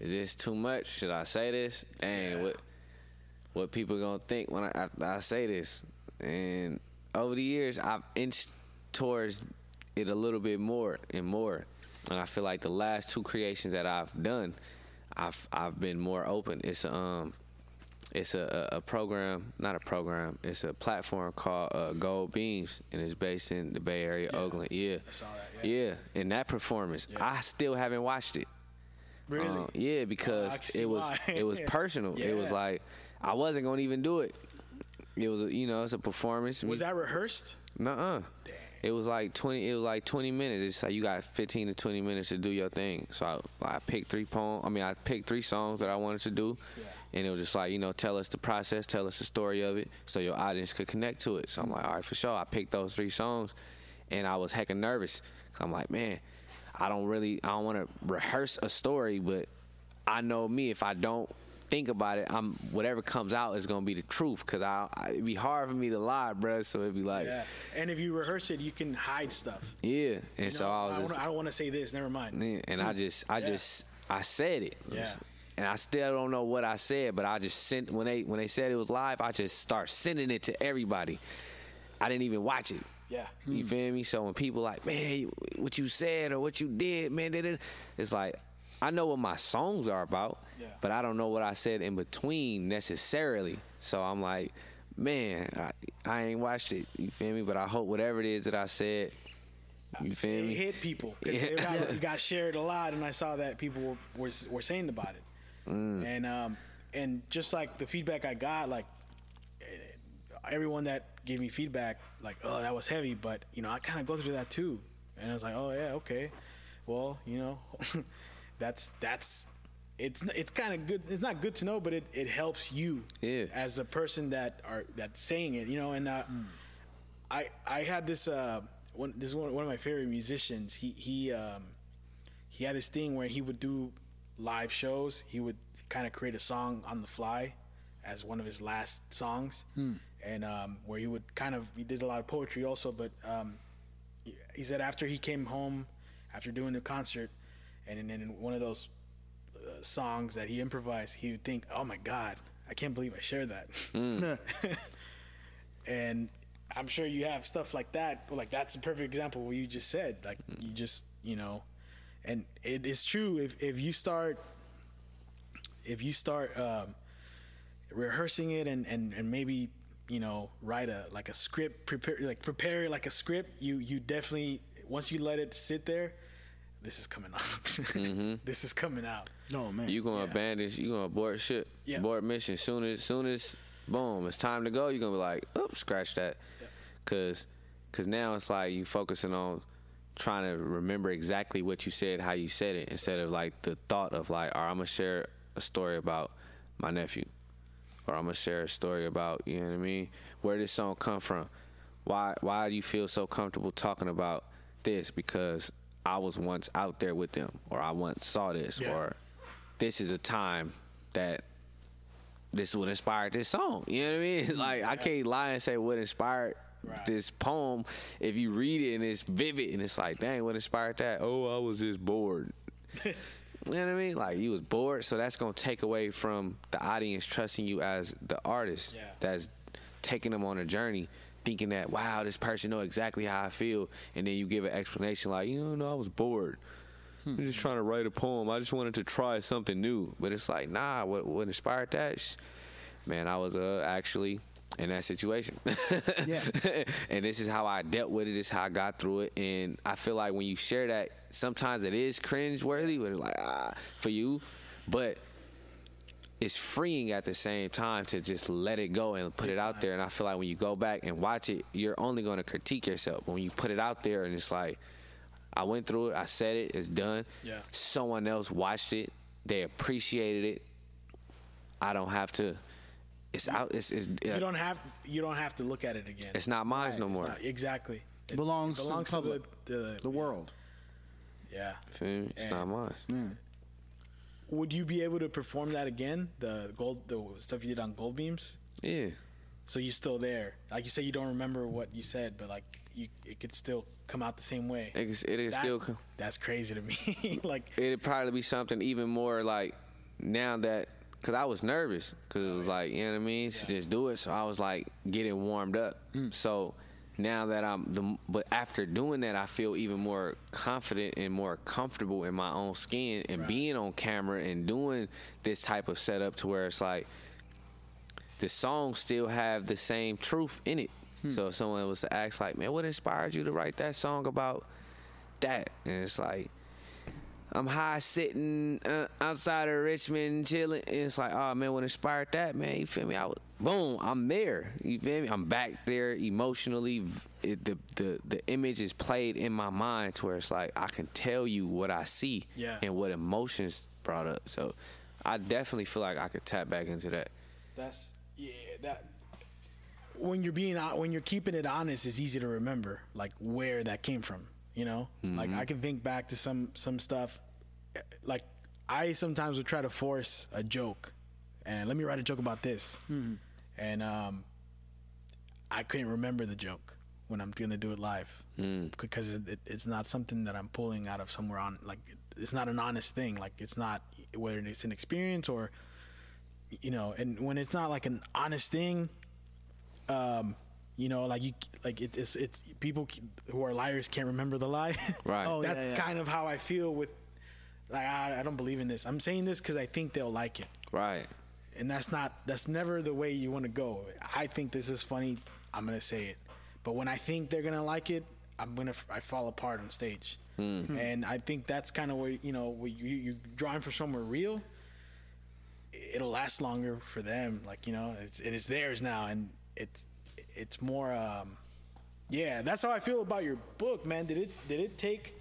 is this too much? Should I say this? Dang, Yeah. what what people gonna think when I, after I say this? And over the years, I've inched towards it a little bit more and more, and I feel like the last two creations that I've done, I've I've been more open. It's um. It's a, a, a program, not a program. It's a platform called uh, Gold Beams, and it's based in the Bay Area, Oakland. Yeah, I saw that. Yeah. yeah, and that performance, Yeah. I still haven't watched it. Really? Uh, yeah, because I it was why. it was personal. It was like I wasn't gonna even do it. It was a, you know it's a performance. was that rehearsed? Nuh-uh. It was like twenty. It was like twenty minutes. It's like you got fifteen to twenty minutes to do your thing. So I, I picked three poems. I mean, I picked three songs that I wanted to do, and it was just like you know, tell us the process, tell us the story of it, so your audience could connect to it. So I'm like, all right, for sure. I picked those three songs, and I was hecka nervous. Cause I'm like, man, I don't really, I don't want to rehearse a story, but I know me. If I don't think about it, I'm whatever comes out is gonna be the truth. Cause I, I it'd be hard for me to lie, bruh. So it'd be like. Yeah. And if you rehearse it, you can hide stuff. Yeah, and You so know, I was I, just, wanna, I don't want to say this. Never mind. yeah, and I hmm. just, I Yeah. just, I said it. Yeah. And I still don't know what I said, but I just sent when they when they said it was live, I just start sending it to everybody. I didn't even watch it. Yeah. You hmm. feel me? So when people like, man, what you said or what you did, man, did it? It's like I know what my songs are about, Yeah. but I don't know what I said in between necessarily. So I'm like, man, I, I ain't watched it. You feel me? But I hope whatever it is that I said, you feel It me? hit people. 'cause Yeah. It, got, it got shared a lot, and I saw that people were, were, were saying about it. Mm. And um, and just like the feedback I got, like eh, everyone that gave me feedback, like, oh, that was heavy, but you know, I kind of go through that too. And I was like, oh yeah, okay, well, you know, that's that's it's it's kind of good. It's not good to know, but it, it helps you Yeah. as a person that are that's saying it, you know. And uh, I I had this uh one this is one, one of my favorite musicians. He he um he had this thing where he would do live shows. He would kind of create a song on the fly as one of his last songs, and um, where he would kind of he did a lot of poetry also. But um, he- he said after he came home after doing the concert, and then in one of those uh, songs that he improvised, he would think, "Oh my God, I can't believe I shared that." and I'm sure you have stuff like that. Like that's a perfect example of what you just said. Like you just you know, and it is true if if you start if you start um, rehearsing it and, and and maybe you know write a like a script prepare like prepare it like a script you you definitely once you let it sit there this is coming out this is coming out No man. You gonna Yeah. abandon? You gonna abort ship? Yeah. Abort mission. Soon as soon as boom, it's time to go. You are gonna be like, oops, scratch that, cause cause now it's like you focusing on trying to remember exactly what you said, how you said it, instead of like the thought of like, all right, I'm gonna share a story about my nephew, or I'm gonna share a story about you know what I mean, where did this song come from, why why do you feel so comfortable talking about this? Because I was once out there with them, or I once saw this, Yeah. or this is a time that this is what inspired this song. You know what I mean? Like I can't lie and say what inspired Right. this poem if you read it and it's vivid and it's like, dang, what inspired that? Oh, I was just bored. you know what I mean? Like you was bored, so that's gonna take away from the audience trusting you as the artist Yeah. that's taking them on a journey. Thinking that wow, this person know exactly how I feel, and then you give an explanation like, you know, no, I was bored. I'm just trying to write a poem. I just wanted to try something new. But it's like, nah, what what inspired that? Man, I was uh, actually in that situation. Yeah. and this is how I dealt with it. This is how I got through it. And I feel like when you share that, sometimes it is cringe worthy, but it's like, ah, for you. But it's freeing at the same time to just let it go and put it out there. And I feel like when you go back and watch it, you're only going to critique yourself. But when you put it out there and it's like, I went through it, I said it, it's done. Yeah. Someone else watched it, they appreciated it. I don't have to. It's out. It's it's, you don't have you don't have to look at it again it's not mine no more. not- exactly it Belongs to the belongs to, public. the, the, the world. yeah Feel me? It's And- not mine. would you be able to perform that again the gold the stuff you did on gold beams Yeah. so you're still there. Like you say, you don't remember what you said, but like you, it could still come out the same way. It, is- it is That's, still. that's crazy to me. like it'd probably be something even more like now that because I was nervous because it was like you know what I mean? To just do it. So I was like getting warmed up. Mm. So now that I'm the but after doing that I feel even more confident and more comfortable in my own skin and being on camera and doing this type of setup to where it's like the songs still have the same truth in it so if someone was to ask like man what inspired you to write that song about that and it's like I'm high sitting uh, outside of Richmond chilling. And it's like, oh man, what inspired that, man? You feel me? I was, boom, I'm there. You feel me? I'm back there emotionally. It, the the the image is played in my mind to where it's like I can tell you what I see Yeah. and what emotions brought up. So I definitely feel like I could tap back into that. that's yeah that. When you're being when you're keeping it honest, it's easy to remember like where that came from. You know, like I can think back to some some stuff. eh, Like I sometimes would try to force a joke, and let me write a joke about this, and um, I couldn't remember the joke when I'm gonna do it live because it, it, it's not something that I'm pulling out of somewhere on like it's not an honest thing. Like it's not whether it's an experience or you know, and when it's not like an honest thing, um, you know, like you like it, it's it's people who are liars can't remember the lie. Right. Oh, yeah, That's yeah. kind of how I feel with like I, I don't believe in this. I'm saying this because I think they'll like it Right. and that's not that's never the way you want to go. I think this is funny. I'm gonna say it, but when I think they're gonna like it, I'm gonna I fall apart on stage, and I think that's kind of where you know where you you drawing from somewhere real. It'll last longer for them, like you know, it's it is theirs now, and it's it's more. Um, yeah, that's how I feel about your book, man. Did it did it take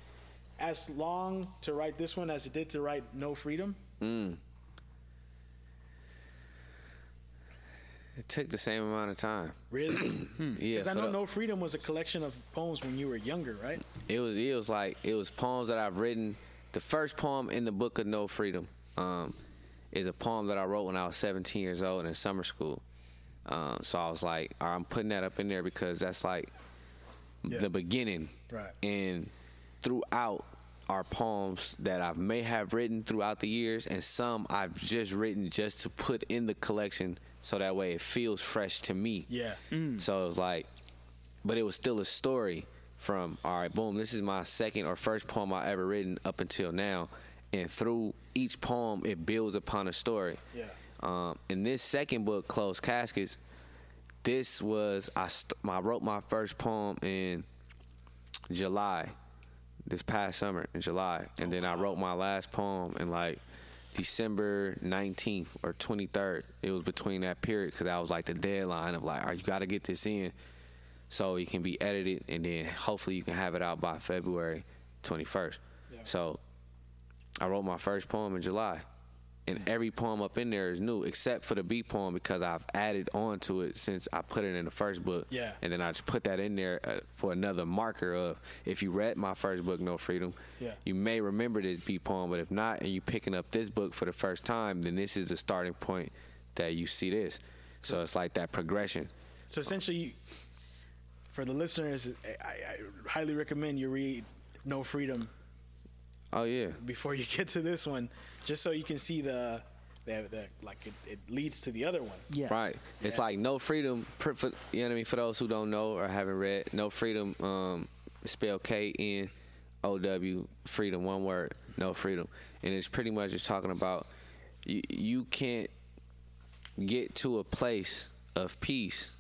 as long to write this one as it did to write Know Freedom? It took the same amount of time. Really? Yeah. Because I know the- Know Freedom was a collection of poems when you were younger, right? It was it was like it was poems that I've written. The first poem in the book of Know Freedom um, is a poem that I wrote when I was 17 years old in summer school. Um, so I was like, all right, I'm putting that up in there because that's like Yeah. the beginning. Right. And throughout are poems that I may have written throughout the years, and some I've just written just to put in the collection so that way it feels fresh to me. Yeah. So it was like, but it was still a story from, all right, boom, this is my second or first poem I ever written up until now. And through each poem, it builds upon a story. Yeah. Um, in this second book, Close Caskets, this was, I, st- I wrote my first poem in July, this past summer in July. And then I wrote my last poem in like December 19th or 23rd. It was between that period because that was like the deadline of like, all right, you got to get this in so it can be edited and then hopefully you can have it out by February 21st. So I wrote my first poem in July. And every poem up in there is new except for the beat poem because I've added on to it since I put it in the first book. Yeah. And then I just put that in there uh, for another marker of if you read my first book, Know Freedom, Yeah. you may remember this beat poem, but if not, and you're picking up this book for the first time, then this is the starting point that you see this. So it's like that progression. So essentially, for the listeners, I, I highly recommend you read Know Freedom Oh yeah. before you get to this one, just so you can see the, the, the like it, it leads to the other one. Yes. Right. It's like know freedom. For, for, you know what I mean? For those who don't know or haven't read, know freedom. Um, spell K N O W freedom. One word. Know freedom. And it's pretty much just talking about you. You can't get to a place of peace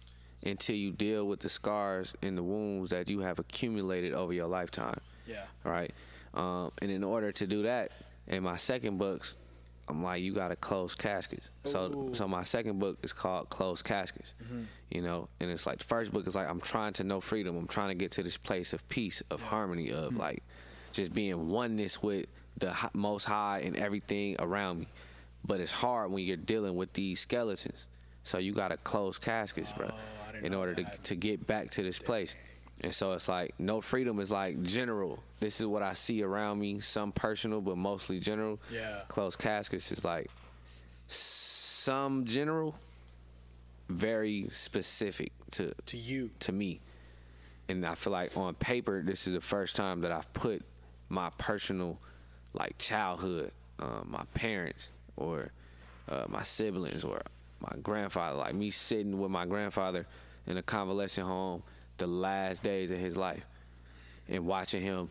until you deal with the scars and the wounds that you have accumulated over your lifetime Yeah. right? Um, and in order to do that, in my second books, I'm like, you got to close caskets. So, Ooh. so my second book is called Close Caskets. You know, and it's like the first book is like I'm trying to know freedom. I'm trying to get to this place of peace, of harmony, of like just being oneness with the Most High and everything around me. But it's hard when you're dealing with these skeletons. So you got to close caskets, bro, Oh, didn't in order to that. to get back to this place. And so it's like know freedom is like general. This is what I see around me, some personal but mostly general. Yeah. Close caskets is like some general, very specific to To you. to me. And I feel like on paper, this is the first time that I've put my personal, like childhood, uh, my parents or uh, my siblings or my grandfather, like me sitting with my grandfather in a convalescent home the last days of his life. And watching him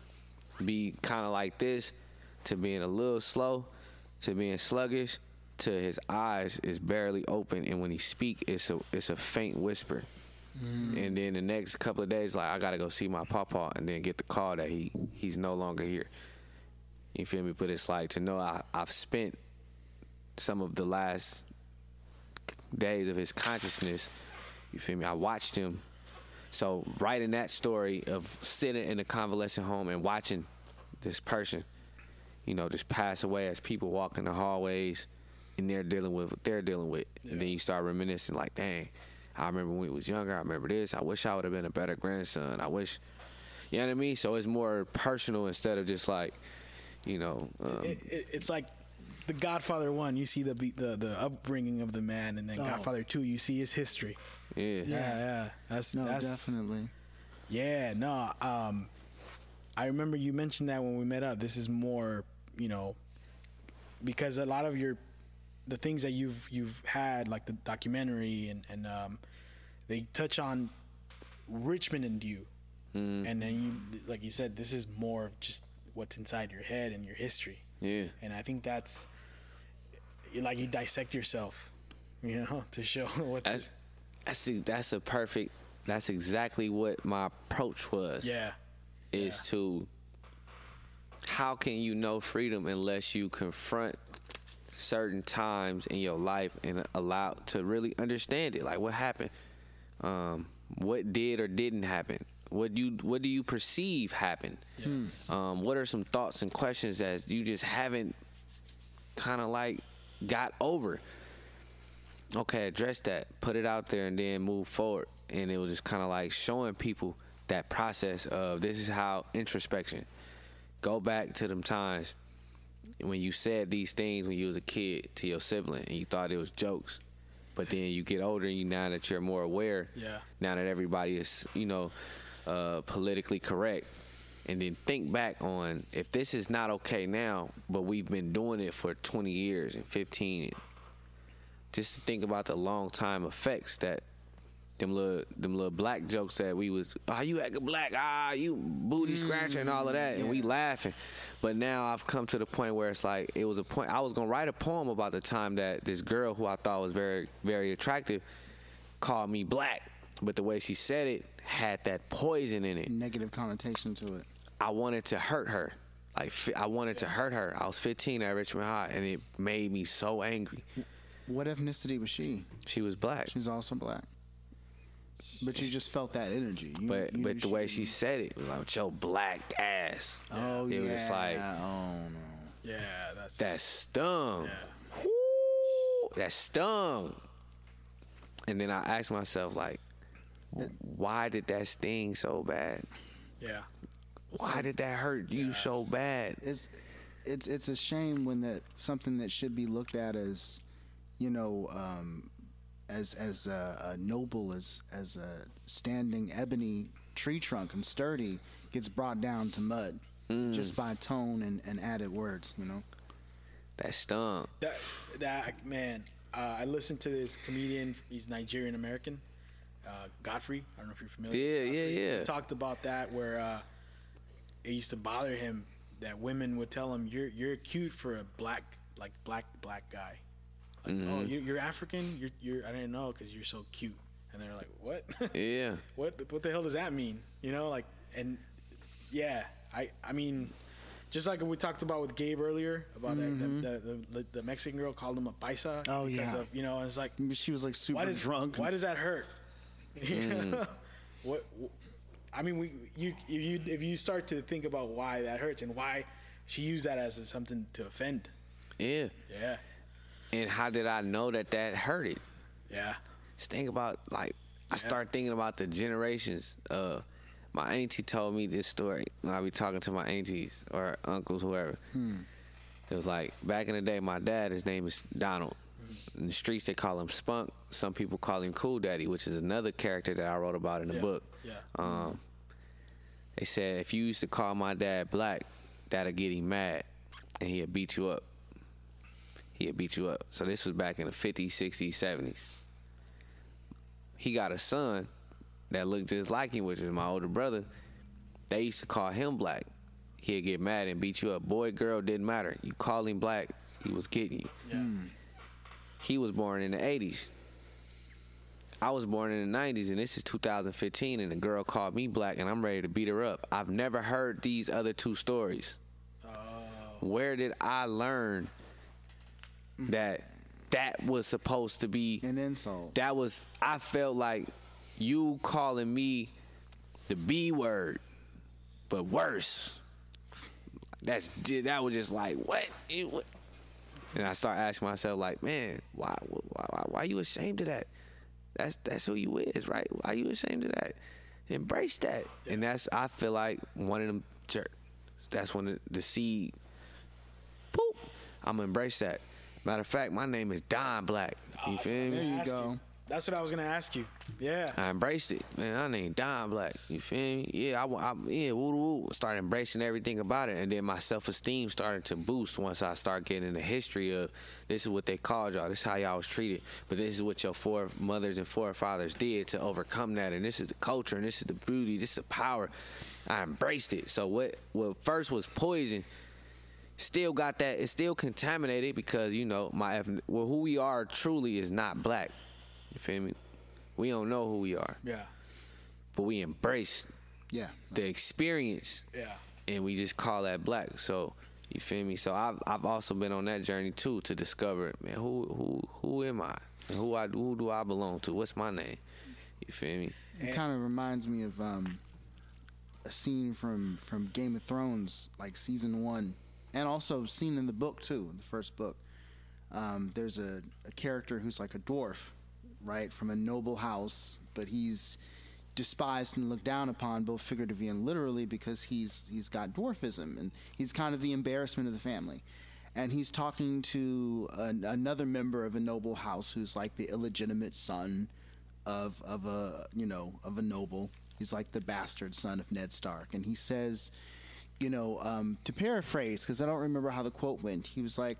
be kind of like this to being a little slow to being sluggish to his eyes is barely open and when he speak it's a it's a faint whisper. Mm. And then the next couple of days like i gotta go see my papa and then get the call that he he's no longer here. You feel me? But it's like to know I, i've spent some of the last days of his consciousness you feel me? I watched him so writing that story of sitting in a convalescent home and watching this person you know, just pass away as people walk in the hallways and they're dealing with what they're dealing with. And then you start reminiscing like, dang, I remember when we was younger, I remember this. I wish I would have been a better grandson. I wish you know what I mean? So it's more personal instead of just like, you know, um, It, it, it's like the Godfather one. You see the be- the the upbringing of the man, and then Oh. Godfather two. You see his history. Yeah. Yeah, yeah. That's No, that's definitely. Yeah, no. Um, I remember you mentioned that when we met up. This is more, you know, because a lot of your, the things that you've you've had, like the documentary, and and um, they touch on Richmond and you, and then you, like you said, this is more of just what's inside your head and your history. Yeah. And I think that's, you- like you dissect yourself, you know, to show what. That's, that's that's a perfect. That's exactly what my approach was. yeah. is to how can you know freedom unless you confront certain times in your life and allow to really understand it? Like what happened? Um, what did or didn't happen? What you what do you perceive happened? Um, what are some thoughts and questions that you just haven't kind of like got over okay, address that, put it out there, and then move forward. And it was just kind of like showing people that process of this is how introspection. Go back to them times when you said these things when you was a kid to your sibling and you thought it was jokes. But then you get older and you now that you're more aware. Yeah. Now that everybody is, you know, uh, politically correct. And then think back on if this is not okay now, but we've been doing it for 20 years and 15 just to think about the long time effects that them little them little black jokes that we was ah you acting black ah you booty scratcher and all of that and we laughing but now I've come to the point where it's like it was a point I was gonna write a poem about the time that this girl who I thought was very very attractive called me black but the way she said it had that poison in it Negative connotation to it. I wanted to hurt her. Like I wanted to hurt her. I was 15 at Richmond High, and it made me so angry. What ethnicity was she? She was black, She was also black. But you just felt that energy. You, but you but knew the way she said it, was like with your black ass. Oh it yeah. was like oh no. Yeah, that's that stung. Yeah. Woo, that stung. And then I asked myself, like, why did that sting so bad? yeah. Why did that hurt you so bad? It's it's it's a shame when that something that should be looked at as, you know, um, as as uh, uh, noble as as a standing ebony tree trunk and sturdy gets brought down to mud just by tone and, and added words. You know. That stung. That that man, uh, I listened to this comedian. He's Nigerian American, uh, Godfrey. I don't know if you're familiar. Yeah, with yeah, yeah. He talked about that where uh, it used to bother him that women would tell him, "You're you're cute for a black like black black guy." Like, Mm-hmm. oh, you, you're African. You're you're. I didn't know because you're so cute. And they're like, "What? Yeah. what what the hell does that mean?" You know, like, and yeah, I I mean. Just like we talked about with Gabe earlier about that, the, the, the the Mexican girl called him a paisa. Oh, yeah. of, you know, it's like She was like super why does drunk. Why does that hurt? Know? what, I mean, we you if you if you start to think about why that hurts and why she used that as something to offend. Yeah. Yeah, And how did I know that that hurted? yeah, Just think about like I start thinking about the generations. Uh, my auntie told me this story when I be talking to my aunties or uncles, whoever. It was like back in the day. My dad, his name is Donald. In the streets, they call him Spunk. Some people call him Cool Daddy, which is another character that I wrote about in the Yeah, book. yeah. Um, they said if you used to call my dad black, that'll get him mad, and he'll beat you up. He'll beat you up. So this was back in the 50s, 60s, 70s. He got a son that looked just like him, which is my older brother. They used to call him black. He'd get mad and beat you up. Boy, girl, didn't matter. You call him black, he was getting you. Yeah. Hmm. He was born in the 80s. I was born in the 90s, and this is 2015, and the girl called me black, and I'm ready to beat her up. I've never heard these other two stories. Oh. Where did I learn Mm. that that was supposed to be An insult. that was I felt like you calling me the B word, but worse. That's that was just like what? It- what? And I start asking myself like, man, why why why, why you ashamed of that? That's that's who you is, right? Why you ashamed of that? Embrace that. And that's I feel like one of them church. That's when the, the seed poop. I'm gonna embrace that. Matter of fact, my name is Don Black. You feel me? There you Ask go. That's what I was gonna ask you. Yeah. I embraced it, man. I named Don Black. You feel me? Yeah, I, I yeah, woo woo. woo. Started embracing everything about it, and then my self esteem started to boost once I start getting the history of this is what they called y'all. This is how y'all was treated, but this is what your foremothers and forefathers did to overcome that, and this is the culture, and this is the beauty, this is the power. I embraced it. So what? What first was poison still got that it's still contaminated because you know my ethnic, well who we are truly is not black. You feel me? We don't know who we are. Yeah. but we embrace Yeah. the experience. Yeah. and we just call that black. So you feel me? So i've, I've also been on that journey too to discover man who who who am i? And who i who do i belong to? What's my name? You feel me? It kind of reminds me of um, a scene from from Game of Thrones, like season one, and also seen in the book too, in the first book. Um, there's a, a character who's like a dwarf, right, from a noble house, but he's despised and looked down upon, both figuratively and literally, because he's he's got dwarfism and he's kind of the embarrassment of the family. And he's talking to an, another member of a noble house who's like the illegitimate son of of a you know of a noble. He's like the bastard son of Ned Stark, and he says, you know, um, to paraphrase because I don't remember how the quote went. He was like,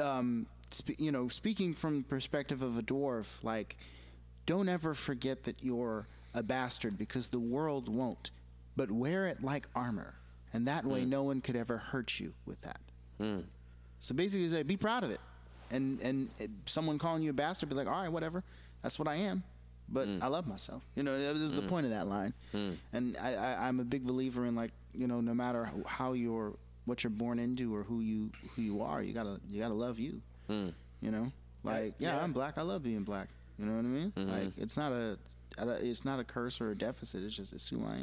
um, sp- you know, speaking from the perspective of a dwarf, like, don't ever forget that you're a bastard because the world won't, but wear it like armor, and that way no one could ever hurt you with that. So basically, say, be proud of it, and and uh, someone calling you a bastard, be like, all right, whatever, that's what I am. But I love myself. You know, that was the point of that line. And I, I, I'm a big believer in like, you know, no matter how- how you're, what you're born into or who you who you are, you gotta you gotta love you. You know, like yeah, yeah. I'm black. I love being black. You know what I mean? Like it's not a it's not a curse or a deficit. It's just it's who I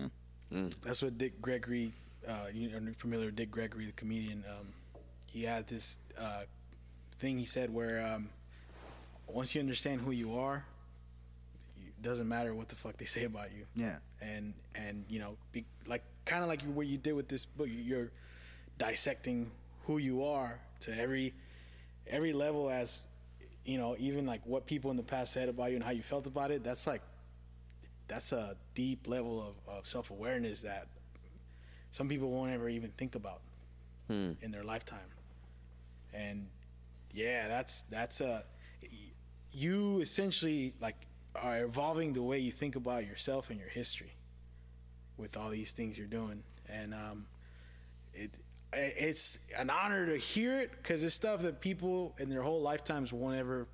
am. That's what Dick Gregory, uh, you are familiar with Dick Gregory, the comedian. Um, he had this uh, thing he said where um, once you understand who you are, it doesn't matter what the fuck they say about you. Yeah. And and you know, be, like kind of like what you did with this book, you're dissecting who you are to every every level as you know, even like what people in the past said about you and how you felt about it. That's like that's a deep level of, of self awareness that some people won't ever even think about hmm. in their lifetime. And yeah, that's that's a you essentially like are evolving the way you think about yourself and your history with all these things you're doing, and um, it it's an honor to hear it because it's stuff that people in their whole lifetimes won't ever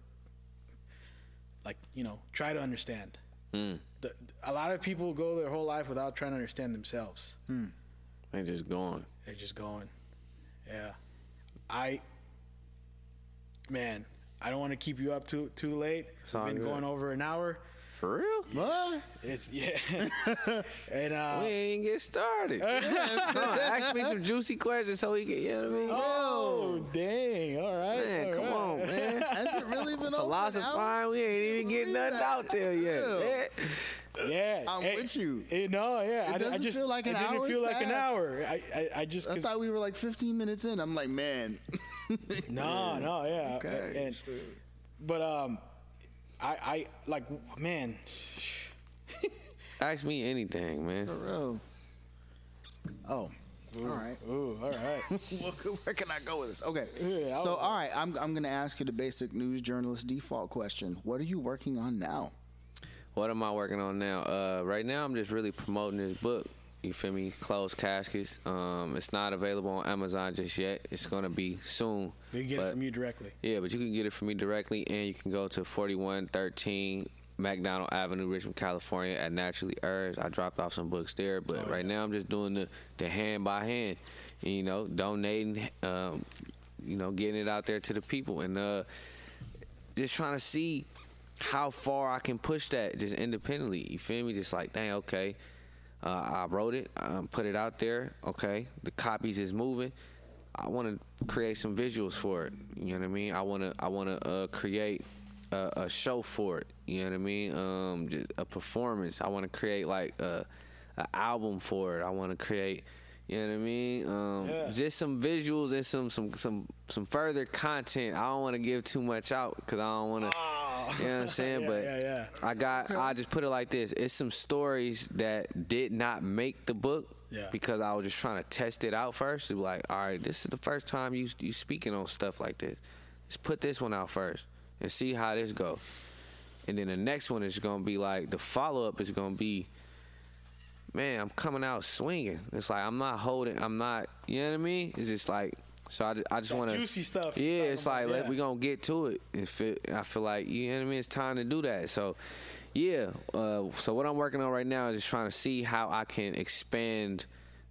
like you know try to understand. The, a lot of people go their whole life without trying to understand themselves. They're just gone They're just going. Yeah. I man, I don't want to keep you up too too late. It's all We've been good. going over an hour. For real What? It's yeah. and uh we ain't get started Come on, ask me some juicy questions so we can you know what i mean Oh dang! All right, man all come right. on man Has it really been over an hour? philosophizing we ain't even getting nothing out there yet Real. Yeah, I'm eh, with you. eh, no, yeah, I, I doesn't just feel like an hour. it didn't feel like an hour. I, I, I just I 'cause- thought we were like 15 minutes in. I'm like, man, No, no, yeah. Okay, And, but um, I, I like, man. Ask me anything, man. For real. Oh. All right. Ooh, all right. Well, Where can I go with this? Okay. Yeah, so, was- all right, I'm, I'm going to ask you the basic news journalist default question. What are you working on now? What am I working on now? Uh, right now, I'm just really promoting this book. You feel me? Close caskets. Um, it's not available on Amazon just yet. It's gonna be soon. We can get But- it from you directly. Yeah, but you can get it from me directly, and you can go to 4113 McDonald Avenue, Richmond, California, at Naturally Herbs. I dropped off some books there, but Oh, right yeah. now I'm just doing the, the hand by hand, you know, donating, um, you know, getting it out there to the people, and uh, just trying to see how far I can push that just independently. You feel me? Just like, dang, okay. Uh, I wrote it, um, put it out there. Okay, the copies is moving. I want to create some visuals for it. You know what I mean? I want to I want to uh, create a, a show for it. You know what I mean? Um, a performance. I want to create like a, a album for it. I want to create. You know what I mean? Um, Yeah. Just some visuals and some some some some further content. I don't want to give too much out because I don't want to. Oh. You know what I'm saying? yeah, but yeah, yeah. I got. I just put it like this. It's some stories that did not make the book. Yeah. Because I was just trying to test it out first. To be like, all right, this is the first time you you speaking on stuff like this. Let's put this one out first and see how this go. And then the next one is gonna be like the follow up is gonna be. Man, I'm coming out swinging. It's like I'm not holding. I'm not. You know what I mean? It's just like. So I just, I just want to juicy stuff Yeah, it's like about, let yeah. we gonna get to it. If it, I feel like you know what I mean, it's time to do that. So, yeah. Uh, so what I'm working on right now is just trying to see how I can expand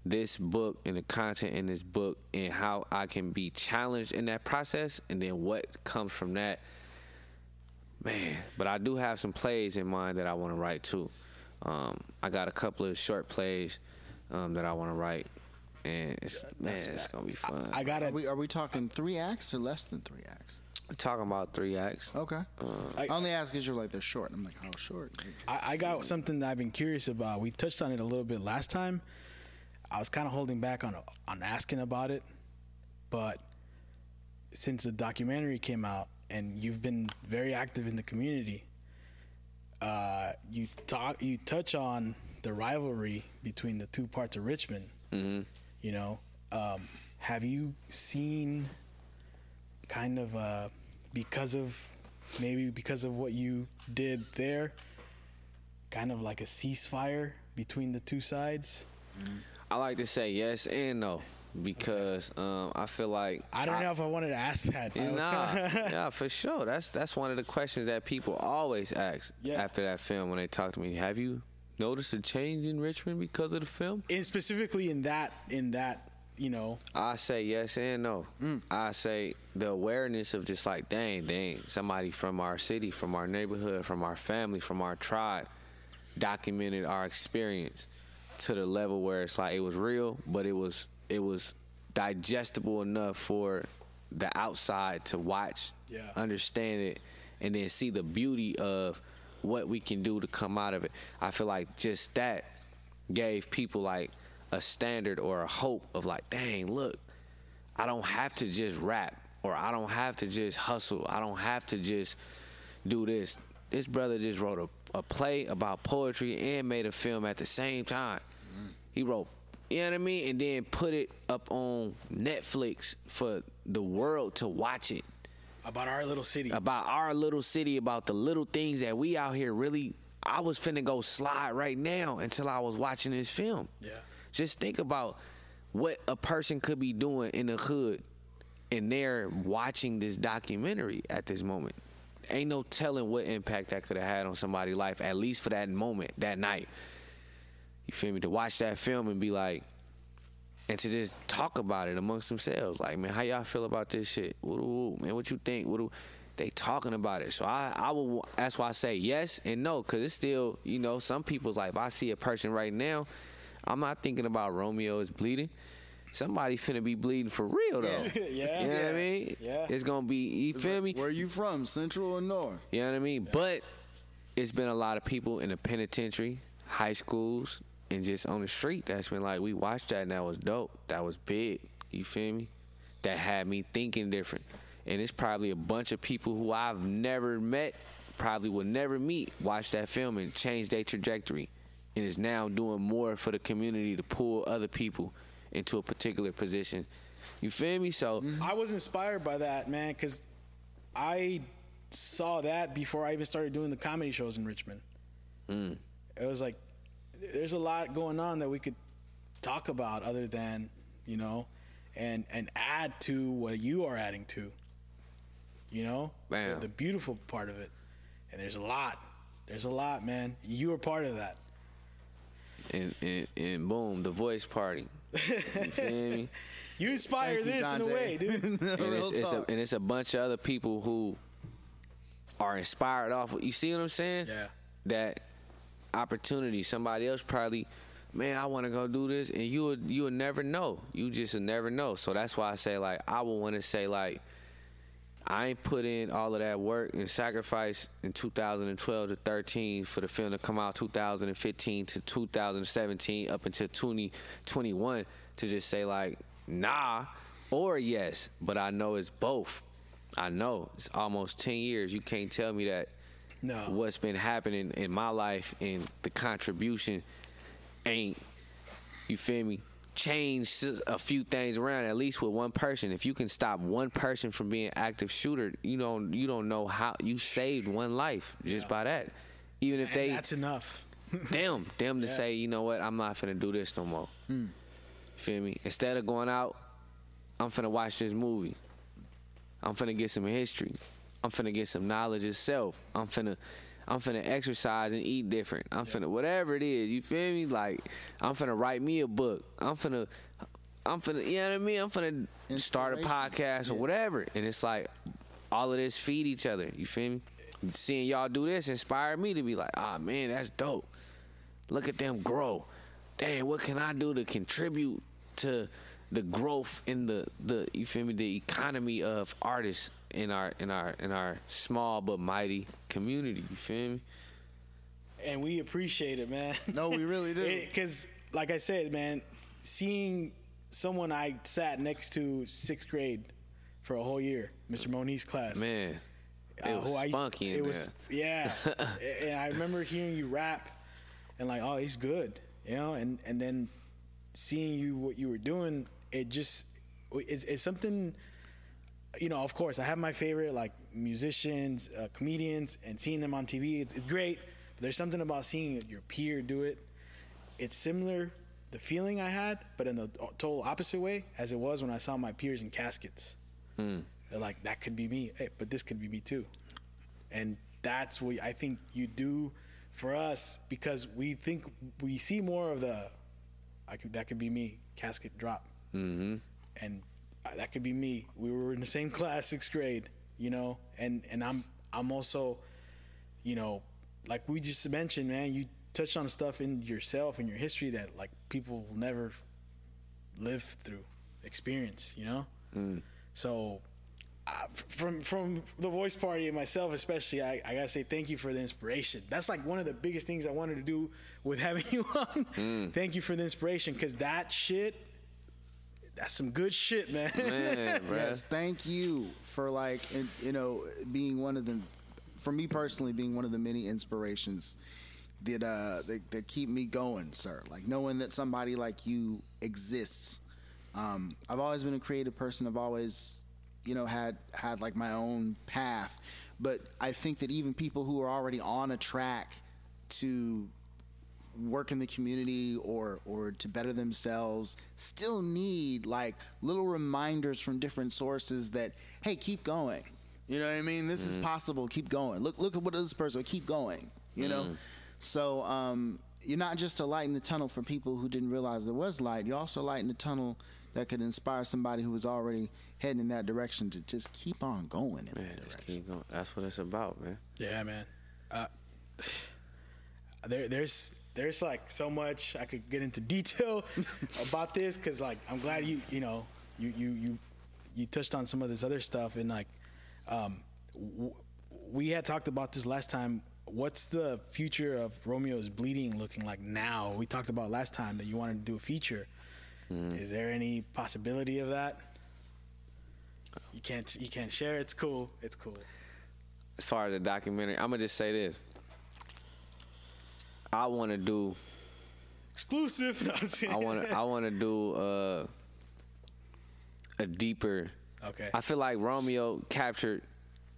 this book and the content in this book, and how I can be challenged in that process, and then what comes from that. Man, but I do have some plays in mind that I want to write too. Um, I got a couple of short plays um, that I want to write, and it's, man, it's gonna be fun. I got Are it. we, are we talking three acts or less than three acts? We're talking about three acts. Okay. I- I only ask because you're like, they're short. I'm like, how short? I, I got something that I've been curious about. We touched on it a little bit last time. I was kind of holding back on on asking about it, but since the documentary came out and you've been very active in the community, uh, you talk you touch on the rivalry between the two parts of Richmond. Mm-hmm. You know, um, have you seen kind of uh, because of maybe because of what you did there, kind of like a ceasefire between the two sides? I like to say yes and no because um, I feel like I don't know if I wanted to ask that. Nah, yeah, for sure. That's that's one of the questions that people always ask Yeah. after that film when they talk to me. Have you noticed a change in Richmond because of the film? and specifically in that in that you know I say yes and no. I say the awareness of just like, dang, dang, somebody from our city, from our neighborhood, from our family, from our tribe documented our experience to the level where it's like it was real, but it was it was digestible enough for the outside to watch, Yeah. understand it, and then see the beauty of what we can do to come out of it. I feel like just that gave people like a standard or a hope of like, dang, look, I don't have to just rap or I don't have to just hustle. I don't have to just do this. This brother just wrote a, a play about poetry and made a film at the same time. Mm. He wrote, you know what I mean? And then put it up on Netflix for the world to watch it about our little city. about our little city, about the little things that we out here really. I was finna go slide right now until I was watching this film. Yeah. Just think about what a person could be doing in the hood and they're watching this documentary at this moment. Ain't no telling what impact that could have had on somebody's life, at least for that moment, that night. You feel me? To watch that film and be like, and to just talk about it amongst themselves. Like, man, how y'all feel about this shit? What do, man, what you think? What do, they talking about it? So I, I will. That's why I say yes and no, cause it's still, you know, some people's like, if I see a person right now, I'm not thinking about Romeo is bleeding. Somebody finna be bleeding for real though. Yeah. You know what I mean? Yeah. It's gonna be. You feel me? Where are you from? Central or North? You know what I mean? But it's been a lot of people in the penitentiary, high schools, and just on the street that's been like, we watched that and that was dope. That was big. You feel me? that had me thinking different. And it's probably a bunch of people who I've never met, probably will never meet, watch that film and change their trajectory. And is now doing more for the community to pull other people into a particular position. You feel me? So I was inspired by that, man, because I saw that before I even started doing the comedy shows in Richmond. Mm. It was like there's a lot going on that we could talk about other than you know, and and add to what you are adding to. You know, Bam. The, the beautiful part of it, and there's a lot. There's a lot, man. You are part of that. and, and, and boom, the voice party. You feel me? You inspire you, this in a way, dude. and it's, it's a, and it's a bunch of other people who are inspired off. of You see what I'm saying? Yeah. That opportunity. Somebody else probably, man, I want to go do this, and you would you would never know. You just would never know. So that's why I say like I would want to say like. I ain't put in all of that work and sacrifice in 2012 to 13 for the film to come out 2015 to 2017 up until 2021 to just say like nah or yes, but I know it's both. I know it's almost 10 years. You can't tell me that No. what's been happening in my life and the contribution ain't you feel me change a few things around at least with one person if you can stop one person from being active shooter you don't you don't know how you saved one life just by that even if And they that's enough. them them to Yeah. say you know what i'm not finna do this no more Hmm. feel me instead of going out i'm finna watch this movie i'm finna get some history i'm finna get some knowledge itself. I'm finna i'm finna exercise and eat different. I'm finna whatever it is you feel me? Like i'm finna write me a book. I'm finna i'm finna you know what i mean? I'm finna start a podcast or whatever. And it's like all of this feed each other. You feel me? Seeing y'all do this inspired me to be like ah man that's dope. Look at them grow. Dang, what can I do to contribute to the growth in the the you feel me the economy of artists in our in our in our small but mighty community. You feel me? and we appreciate it, man. No, we really do. Because, like I said, man, seeing someone I sat next to sixth grade for a whole year, Mr. Monique's class, Man, it uh, was who I- in it there. was, yeah. and I remember hearing you rap, and like, oh, he's good, you know, and and then seeing you what you were doing, it just it's, it's something. You know, of course, I have my favorite like musicians, uh, comedians, and seeing them on TV. It's, it's great. But there's something about seeing your peer do it. It's similar, the feeling I had, but in the total opposite way, as it was when I saw my peers in caskets. They're like, that could be me, hey, but this could be me too. And that's what I think you do for us because we think we see more of the, I could that could be me, casket drop, mm-hmm. and that could be me. We were in the same class, sixth grade, you know, and and I'm I'm also, you know, like we just mentioned, man, you touched on stuff in yourself and your history that like people will never live through, experience, you know. So, uh, from from the voice party and myself especially, I, I gotta say thank you for the inspiration. That's like one of the biggest things I wanted to do with having you on. Thank you for the inspiration because that shit, that's some good shit, man. Man. Yes, thank you for like you know being one of the, for me personally, being one of the many inspirations that uh that, that keep me going, sir. Like knowing that somebody like you exists. Um, I've always been a creative person. I've always, you know, had had like my own path. But I think that even people who are already on a track to work in the community or or to better themselves still need like little reminders from different sources that hey keep going. You know what i mean? This is possible. Keep going. Look look at what this person keep going you know? So um you're not just a light in the tunnel for people who didn't realize there was light. You're also a light in the tunnel that could inspire somebody who was already heading in that direction to just keep on going in Man, that just direction. keep going. That's what it's about, man. Yeah, man. Uh, there, there's, there's like so much I could get into detail about this because, like, I'm glad you, you know, you, you, you, you touched on some of this other stuff and like, um, w- we had talked about this last time. What's the future of Romeo's Bleeding looking like now? We talked about last time that you wanted to do a feature. Is there any possibility of that? You can't you can't share. It's cool. It's cool. As far as the documentary, I'm gonna just say this. I want to do. Exclusive. No, I'm saying- I want to. I want to do uh, a deeper. Okay. I feel like Romeo captured.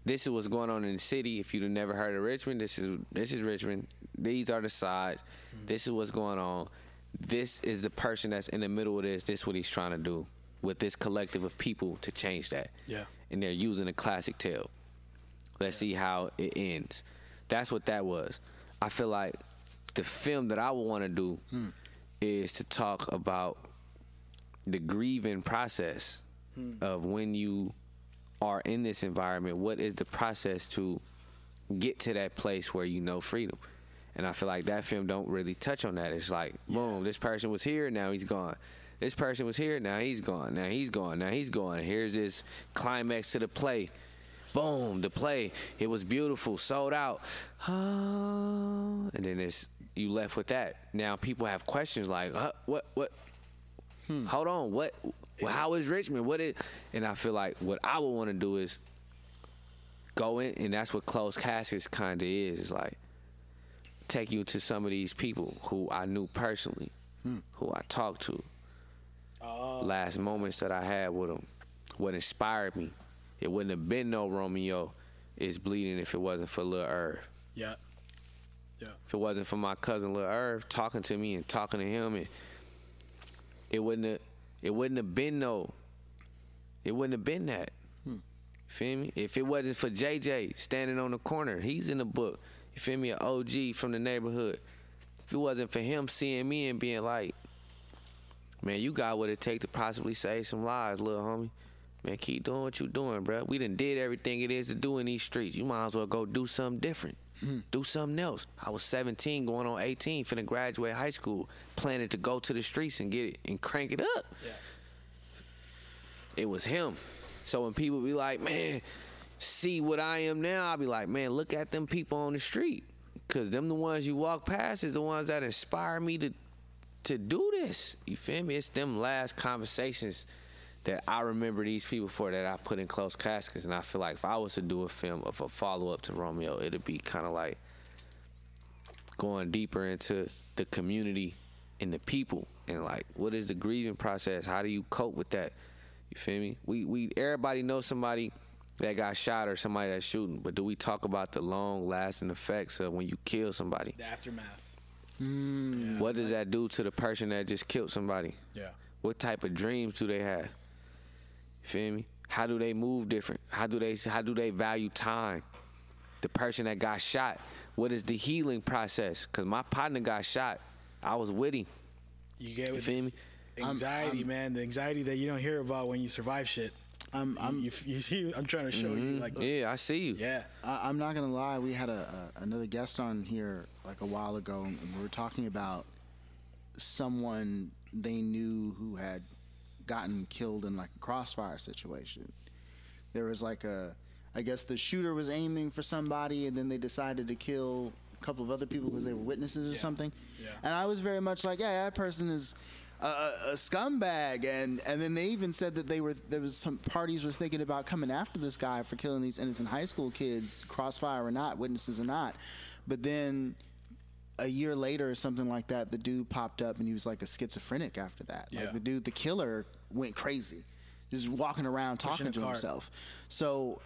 This is what's going on in the city. If you've never heard of Richmond, this is this is Richmond. These are the sides. This is what's going on. This is the person that's in the middle of this. This is what he's trying to do with this collective of people to change that. Yeah. And they're using a classic tale. Let's see how it ends. That's what that was. I feel like the film that I would want to do is to talk about the grieving process of when you are in this environment. What is the process to get to that place where you know freedom? And I feel like that film don't really touch on that. It's like, boom, this person was here, now he's gone. This person was here, now he's gone. Now he's gone. Now he's gone. Here's this climax to the play. Boom, the play. It was beautiful, sold out. Ah, and then it's you left with that. Now people have questions like, huh, what, what? Hmm. Hold on, what? Well, how is Richmond? What it? And I feel like what I would want to do is go in, and that's what close caskets kind of is. It's like take you to some of these people who I knew personally, hmm. who I talked to. Oh. Last moments that I had with them, what inspired me. It wouldn't have been no Romeo is bleeding if it wasn't for Lil Irv. yeah. Yeah. If it wasn't for my cousin Lil Irv talking to me and talking to him, and it wouldn't have, it wouldn't have been no, it wouldn't have been that. Hmm. Feel me? If it wasn't for JJ standing on the corner, he's in the book. You feel me? An OG from the neighborhood. If it wasn't for him seeing me and being like, man, you got what it take to possibly save some lives, little homie. Man, keep doing what you doing, bro. We done did everything it is to do in these streets. You might as well go do something different. Mm-hmm. Do something else. I was 17, going on 18, finna graduate high school, planning to go to the streets and get it and crank it up. Yeah. It was him. So when people be like, man, see what I am now, I'll be like, man, look at them people on the street. Cause them the ones you walk past is the ones that inspire me to to do this. You feel me? It's them last conversations that I remember these people for that I put in close caskets. And I feel like if I was to do a film of a follow up to Romeo, it'd be kind of like going deeper into the community and the people and like what is the grieving process? How do you cope with that? You feel me? We we everybody knows somebody that got shot or somebody that's shooting, but do we talk about the long lasting effects of when you kill somebody? The aftermath. Mm. What does that do to the person that just killed somebody? Yeah. What type of dreams do they have? You feel me? How do they move different? How do they how do they value time? The person that got shot, what is the healing process? Cause my partner got shot. I was with him. You get with feel me? Anxiety, man. The anxiety that you don't hear about when you survive shit. I'm, I'm, you, you see, I'm trying to show you, mm-hmm. like, Yeah, I see you. yeah, I, I'm not gonna lie. We had a, a another guest on here like a while ago, and we were talking about someone they knew who had gotten killed in like a crossfire situation. There was like a, I guess the shooter was aiming for somebody, and then they decided to kill a couple of other people because they were witnesses or Yeah. something. Yeah. And I was very much like, yeah, that person is. A, a a scumbag, and and then they even said that they were there was some parties were thinking about coming after this guy for killing these innocent high school kids, crossfire or not, witnesses or not. But then a year later or something like that, the dude popped up and he was like a schizophrenic after that. Yeah. Like the dude, the killer, went crazy, just walking around talking to cart. himself. So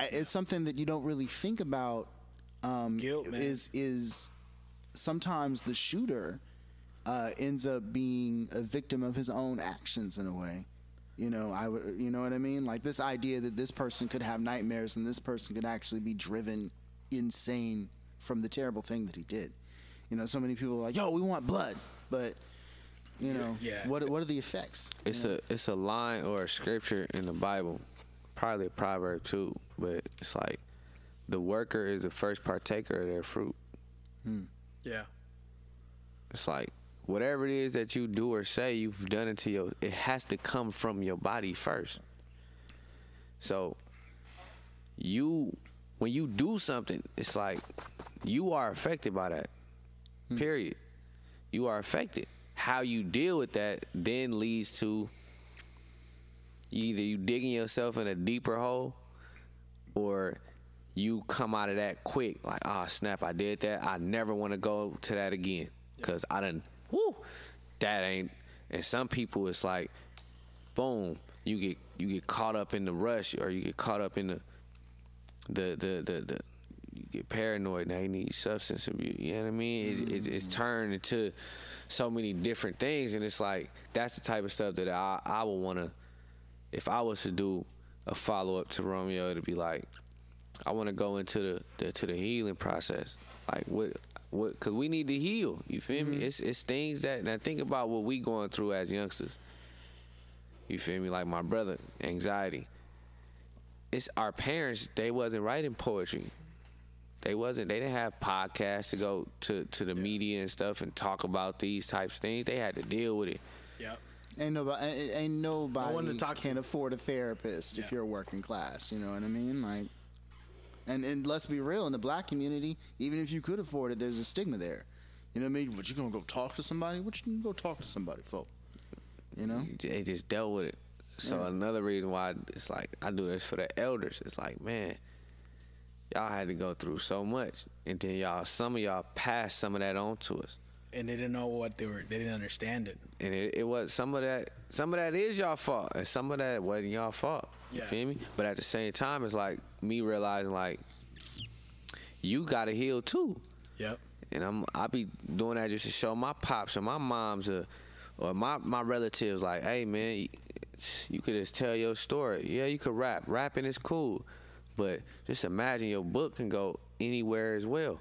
it's something that you don't really think about. Um, Guilt, man. is is sometimes the shooter uh, ends up being a victim of his own actions in a way. You know, I would, you know what I mean? Like this idea that this person could have nightmares and this person could actually be driven insane from the terrible thing that he did. You know, so many people are like, "Yo, we want blood," but you know, Yeah. what what are the effects? It's a it's a line or a scripture in the Bible, probably a proverb too, but it's like the worker is the first partaker of their fruit. Hmm. yeah, It's like whatever it is that you do or say, you've done it to your. It has to come from your body first. So you, when you do something, it's like you are affected by that. Period. You are affected. How you deal with that then leads to either you digging yourself in a deeper hole, or you come out of that quick. Like, ah, snap, I did that. I never want to go to that again because I done. Whoo, that ain't. And some people, it's like, boom, you get you get caught up in the rush, or you get caught up in the the the the, the you get paranoid now you need substance abuse you know what i mean? It, it's, it's mm. turned into so many different things and it's like that's the type of stuff that i i would want to if i was to do a follow-up to romeo to be like i want to go into the, the to the healing process. Like what what because we need to heal you feel me? Mm-hmm. It's it's things that now think about what we going through as youngsters. You feel me? Like my brother anxiety. It's our parents they wasn't writing poetry they wasn't they didn't have podcasts to go to to the media and stuff and talk about these types of things they had to deal with it Yep. Ain't nobody, ain't- ain't nobody one to talk to. can afford a therapist if you're a working class. You know what I mean? Like, and and let's be real, in the black community, even if you could afford it, there's a stigma there. You know what I mean? What you gonna go talk to somebody? What you gonna go talk to somebody for? You know? they just dealt with it so another reason why it's like i do this for the elders it's like man y'all had to go through so much and then y'all some of y'all passed some of that on to us And they didn't know what they were. They didn't understand it. and it, it was some of that some of that is y'all fault and some of that wasn't y'all fault you feel me but at the same time it's like me realizing like you gotta heal too Yep. and I'm I be doing that just to show my pops or my moms or or my my relatives like, hey man, you could just tell your story. Yeah, you could rap. Rapping is cool, but just imagine your book can go anywhere as well,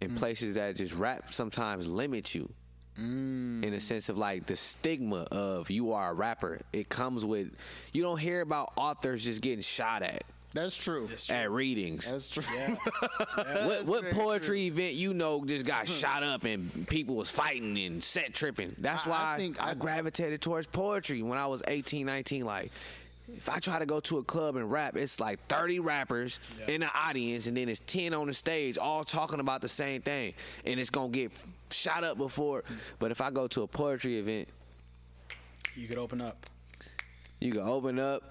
in mm. places that just rap sometimes limit you. Mm. In a sense of like the stigma of you are a rapper, it comes with you don't hear about authors just getting shot at That's true. at readings That's true. what what poetry event you know just got shot up and people was fighting and set tripping? That's I- I why I, think I, I- gravitated towards poetry when I was 18, 19. Like, if I try to go to a club and rap, it's like 30 rappers in the audience and then it's 10 on the stage all talking about the same thing. And it's to get shot up before. But if I go to a poetry event, You could open up. you can open up.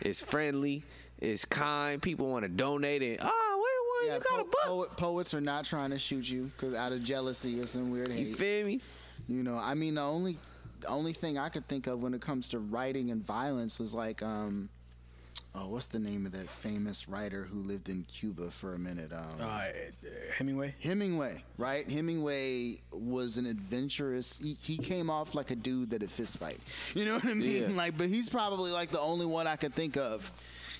It's friendly. It's kind. People want to donate it. oh, wait, wait, Yeah, you got a book. poet, poets are not trying to shoot you because out of jealousy or some weird You hate. feel me? You know, I mean, the only the only thing I could think of when it comes to writing and violence was like, um, oh, what's the name of that famous writer who lived in Cuba for a minute? Um, Uh, Hemingway. Hemingway, right? Hemingway was an adventurous. He, he came off like a dude that a fist fight. You know what I mean? Yeah. Like, but he's probably like the only one I could think of.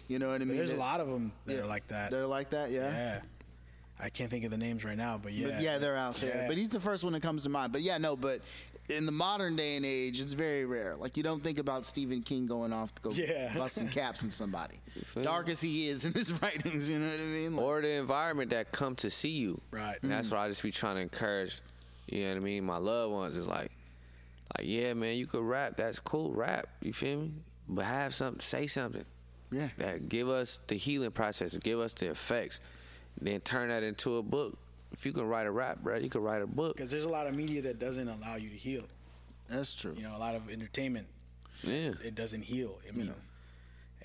You know what I mean? There's a lot of them that yeah, are like that. They're like that, yeah. Yeah. I can't think of the names right now, but yeah. But yeah, they're out there. Yeah. But he's the first one that comes to mind. But yeah, no, but in the modern day and age, it's very rare. Like you don't think about Stephen King going off to go Yeah. busting caps in somebody. Dark as he is in his writings, you know what I mean? Like, or the environment that come to see you. Right. And that's what I just be trying to encourage. You know what I mean? My loved ones is like, like yeah, man, you could rap. That's cool, rap. You feel me? But have something, say something. yeah. That give us the healing process, give us the effects, then turn that into a book. If you can write a rap, bro, you can write a book. Because there's a lot of media that doesn't allow you to heal. That's true. You know, a lot of entertainment, Yeah. it doesn't heal. I mean,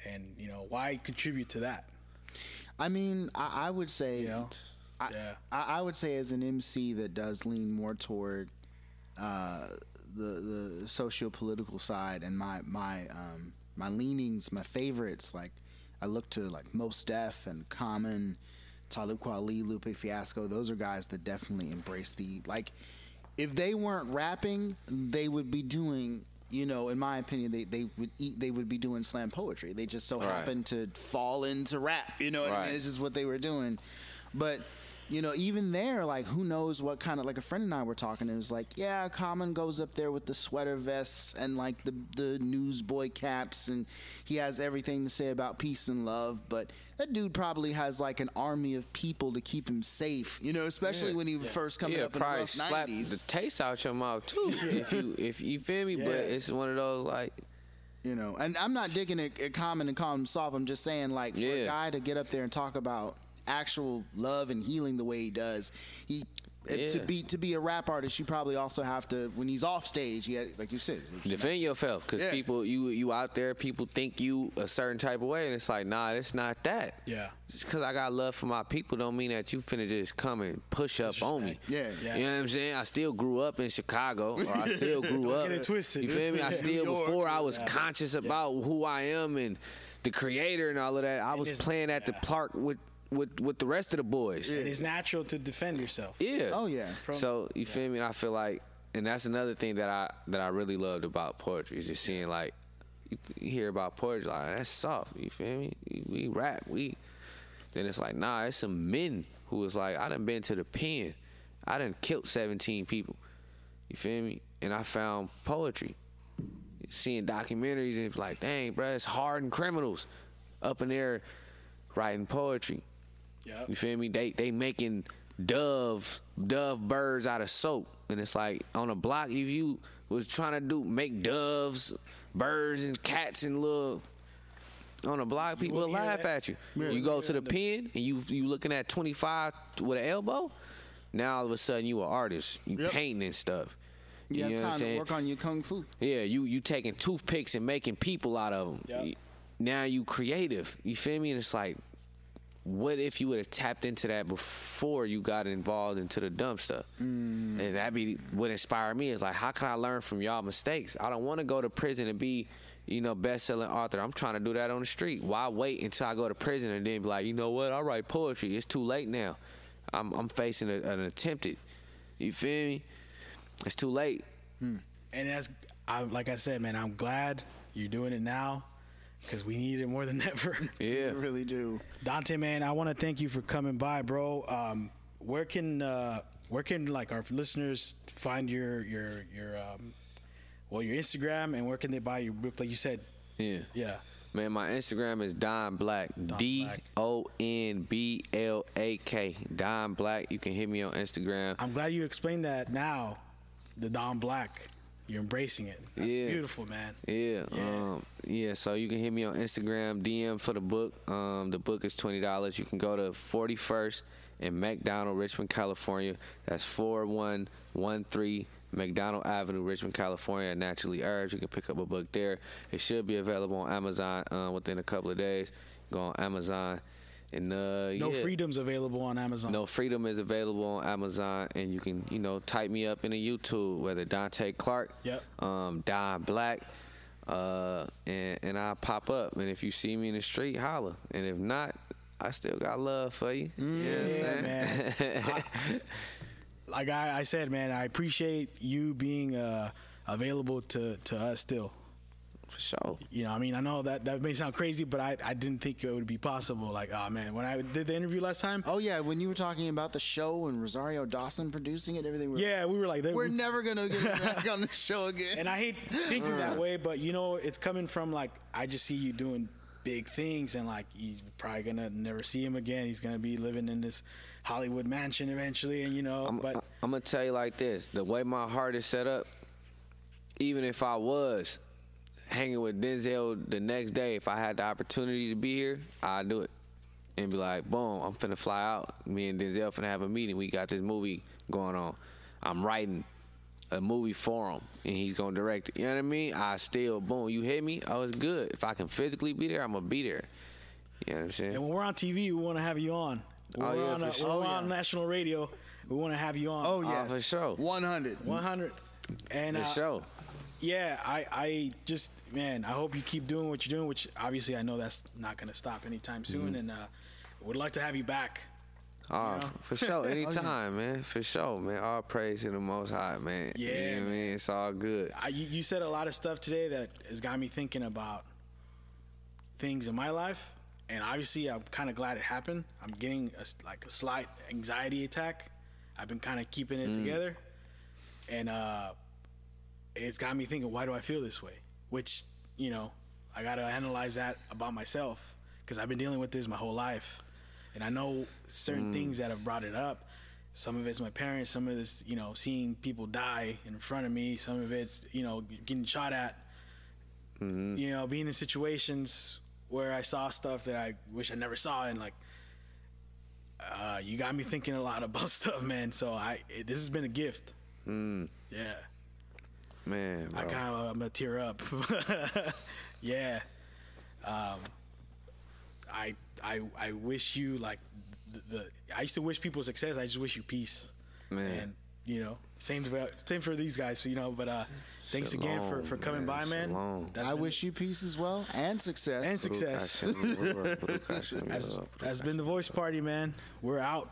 and you know, why contribute to that? I mean, I, I would say, You know? I, Yeah. I, I would say as an MC that does lean more toward uh, the the socio political side and my my um, my leanings, my favorites. Like I look to like Mos Def and Common, Talib Kweli, Lupe Fiasco. Those are guys that definitely embrace the like. If they weren't rapping, they would be doing. You know, in my opinion, they, they would eat. They would be doing slam poetry. They just so Right. happened to fall into rap. You know what I mean? It's just what they were doing. But you know, even there, like who knows what kind of like a friend and I were talking. It was like, yeah, Common goes up there with the sweater vests and like the the newsboy caps, and he has everything to say about peace and love. But that dude probably has like an army of people to keep him safe. You know, especially when he was first coming Yeah, up in the rough slap nineties. the taste out your mouth too. if you if you feel me, but it's one of those like You know, and I'm not digging at, at Common and calling him soft. I'm just saying, like, for a guy to get up there and talk about actual love and healing the way he does, he And To be to be a rap artist, you probably also have to when he's off stage. Yeah, like you said, defend yourself because Yeah. people you you out there people think you a certain type of way and it's like nah it's not that Yeah. just because i got love for my people don't mean that you finna just come and push up on me Yeah. Yeah. you know what i'm saying i still grew up in chicago or i still grew up get it twisted. you feel me i still York. before i was conscious about who i am and the creator and all of that i was playing at the park with with with the rest of the boys And it's natural to defend yourself. yeah. Oh, yeah. so you feel me? And I feel like, and that's another thing that I that I really loved about poetry is just seeing like you, you hear about poetry like that's soft. You feel me? We rap. We then it's like nah. It's some men who was like I done been to the pen. I done killed seventeen people. You feel me? And I found poetry. Seeing documentaries and it's like, dang, bro, it's hardened criminals up in there writing poetry. Yep. You feel me? They they making dove dove birds out of soap, and it's like on a block. If you was trying to do make doves, birds, and cats and little on a block, people will laugh that. at you. You go to the pen and you you looking at twenty five with an elbow. Now all of a sudden you an artist. You Yep. painting and stuff. you have what I'm time to work on your kung fu. Yeah, you you taking toothpicks and making people out of them. Yep. Now you creative. You feel me? And it's like, what if you would have tapped into that before you got involved into the dumb stuff? Mm. And that be what inspired me. Is like, how can I learn from y'all mistakes? I don't want to go to prison and be, you know, best-selling author. I'm trying to do that on the street. Why wait until I go to prison and then be like, you know what? I write poetry. It's too late now. I'm I'm facing a, an attempted. You feel me? It's too late. And that's, I, like I said, man, I'm glad you're doing it now because we need it more than ever. Yeah. You really do. Donte, man, I want to thank you for coming by, bro. Um, where can uh, where can like our listeners find your your your um, well your Instagram and where can they buy your book? Like you said, Yeah. yeah. Man, my Instagram is Don Black. D Black. O N B L A K. Don Black. You can hit me on Instagram. I'm glad you explained that now. The Don Black, you're embracing it. That's Yeah. beautiful, man. Yeah, um, yeah. So you can hit me on Instagram, DM for the book. Um, the book is twenty dollars. You can go to Forty First in Macdonald, Richmond, California. That's four one one three Macdonald Avenue, Richmond, California. Naturally Urged. You can pick up a book there. It should be available on Amazon uh, within a couple of days. Go on Amazon, and uh, No yeah. freedoms available on Amazon. Know Freedom is available on Amazon, and you can, you know, type me up in the YouTube, whether Donte Clark, Yep. um, Don Black, uh, and and I pop up. And if you see me in the street, holla. And if not, I still got love for you. You know Yeah, man. I- like I, I said, man, I appreciate you being uh, available to, to us still. For sure. You know, I mean, I know that that may sound crazy, but I, I didn't think it would be possible. Like, oh man, when I did the interview last time, Oh yeah, when you were talking about the show and Rosario Dawson producing it, everything. We're, yeah, we were like, they, we're never gonna get back on the show again. and I hate thinking that way, but you know, it's coming from like I just see you doing big things, and like he's probably gonna never see him again. He's gonna be living in this Hollywood mansion eventually, and you know, I'm, but I'm gonna tell you like this: the way my heart is set up, even if I was hanging with Denzel the next day, if I had the opportunity to be here, I'd do it and be like, "Boom, I'm finna fly out. Me and Denzel finna have a meeting. We got this movie going on. I'm writing a movie for him, and he's gonna direct it. You know what I mean? I still, boom, you hit me. I was good. If I can physically be there, I'm gonna be there. You know what I'm saying? And when we're on TV, we want to have you on. When Oh, we're yeah, on, for a- sure. when we're Oh, on yeah. national radio. We want to have you on. oh Oh, yes, for sure. one hundred. 100. And For uh, sure. Yeah, I, I just, man, I hope you keep doing what you're doing, which obviously I know that's not going to stop anytime soon. Mm-hmm. And uh, would like to have you back. Oh, You know? for sure. Anytime, man. For sure, man. All praise to the Most High, man. Yeah, You know what I man. mean? It's all good. I, you, you said a lot of stuff today that has got me thinking about things in my life. And obviously, I'm kind of glad it happened. I'm getting a, like a slight anxiety attack. I've been kind of keeping it together. And uh, it's got me thinking, why do I feel this way? Which, you know, I got to analyze that about myself because I've been dealing with this my whole life. And I know certain things that have brought it up. Some of it's my parents, some of it's, you know, seeing people die in front of me, some of it's, you know, getting shot at, you know, being in situations where I saw stuff that I wish I never saw. And like, uh, you got me thinking a lot about stuff, man. So I it, this has been a gift. Mm, Yeah, man, I kind of I'm gonna tear up. yeah. Um, I I I wish you like the, the I used to wish people success. I just wish you peace. Man. And you know, same for, same for these guys. You know, but uh, thanks again for for coming man. by, man. That's I been- wish you peace as well and success. and success. Baruch Hashem, Baruch Hashem, That's, that's been the voice party, man. We're out.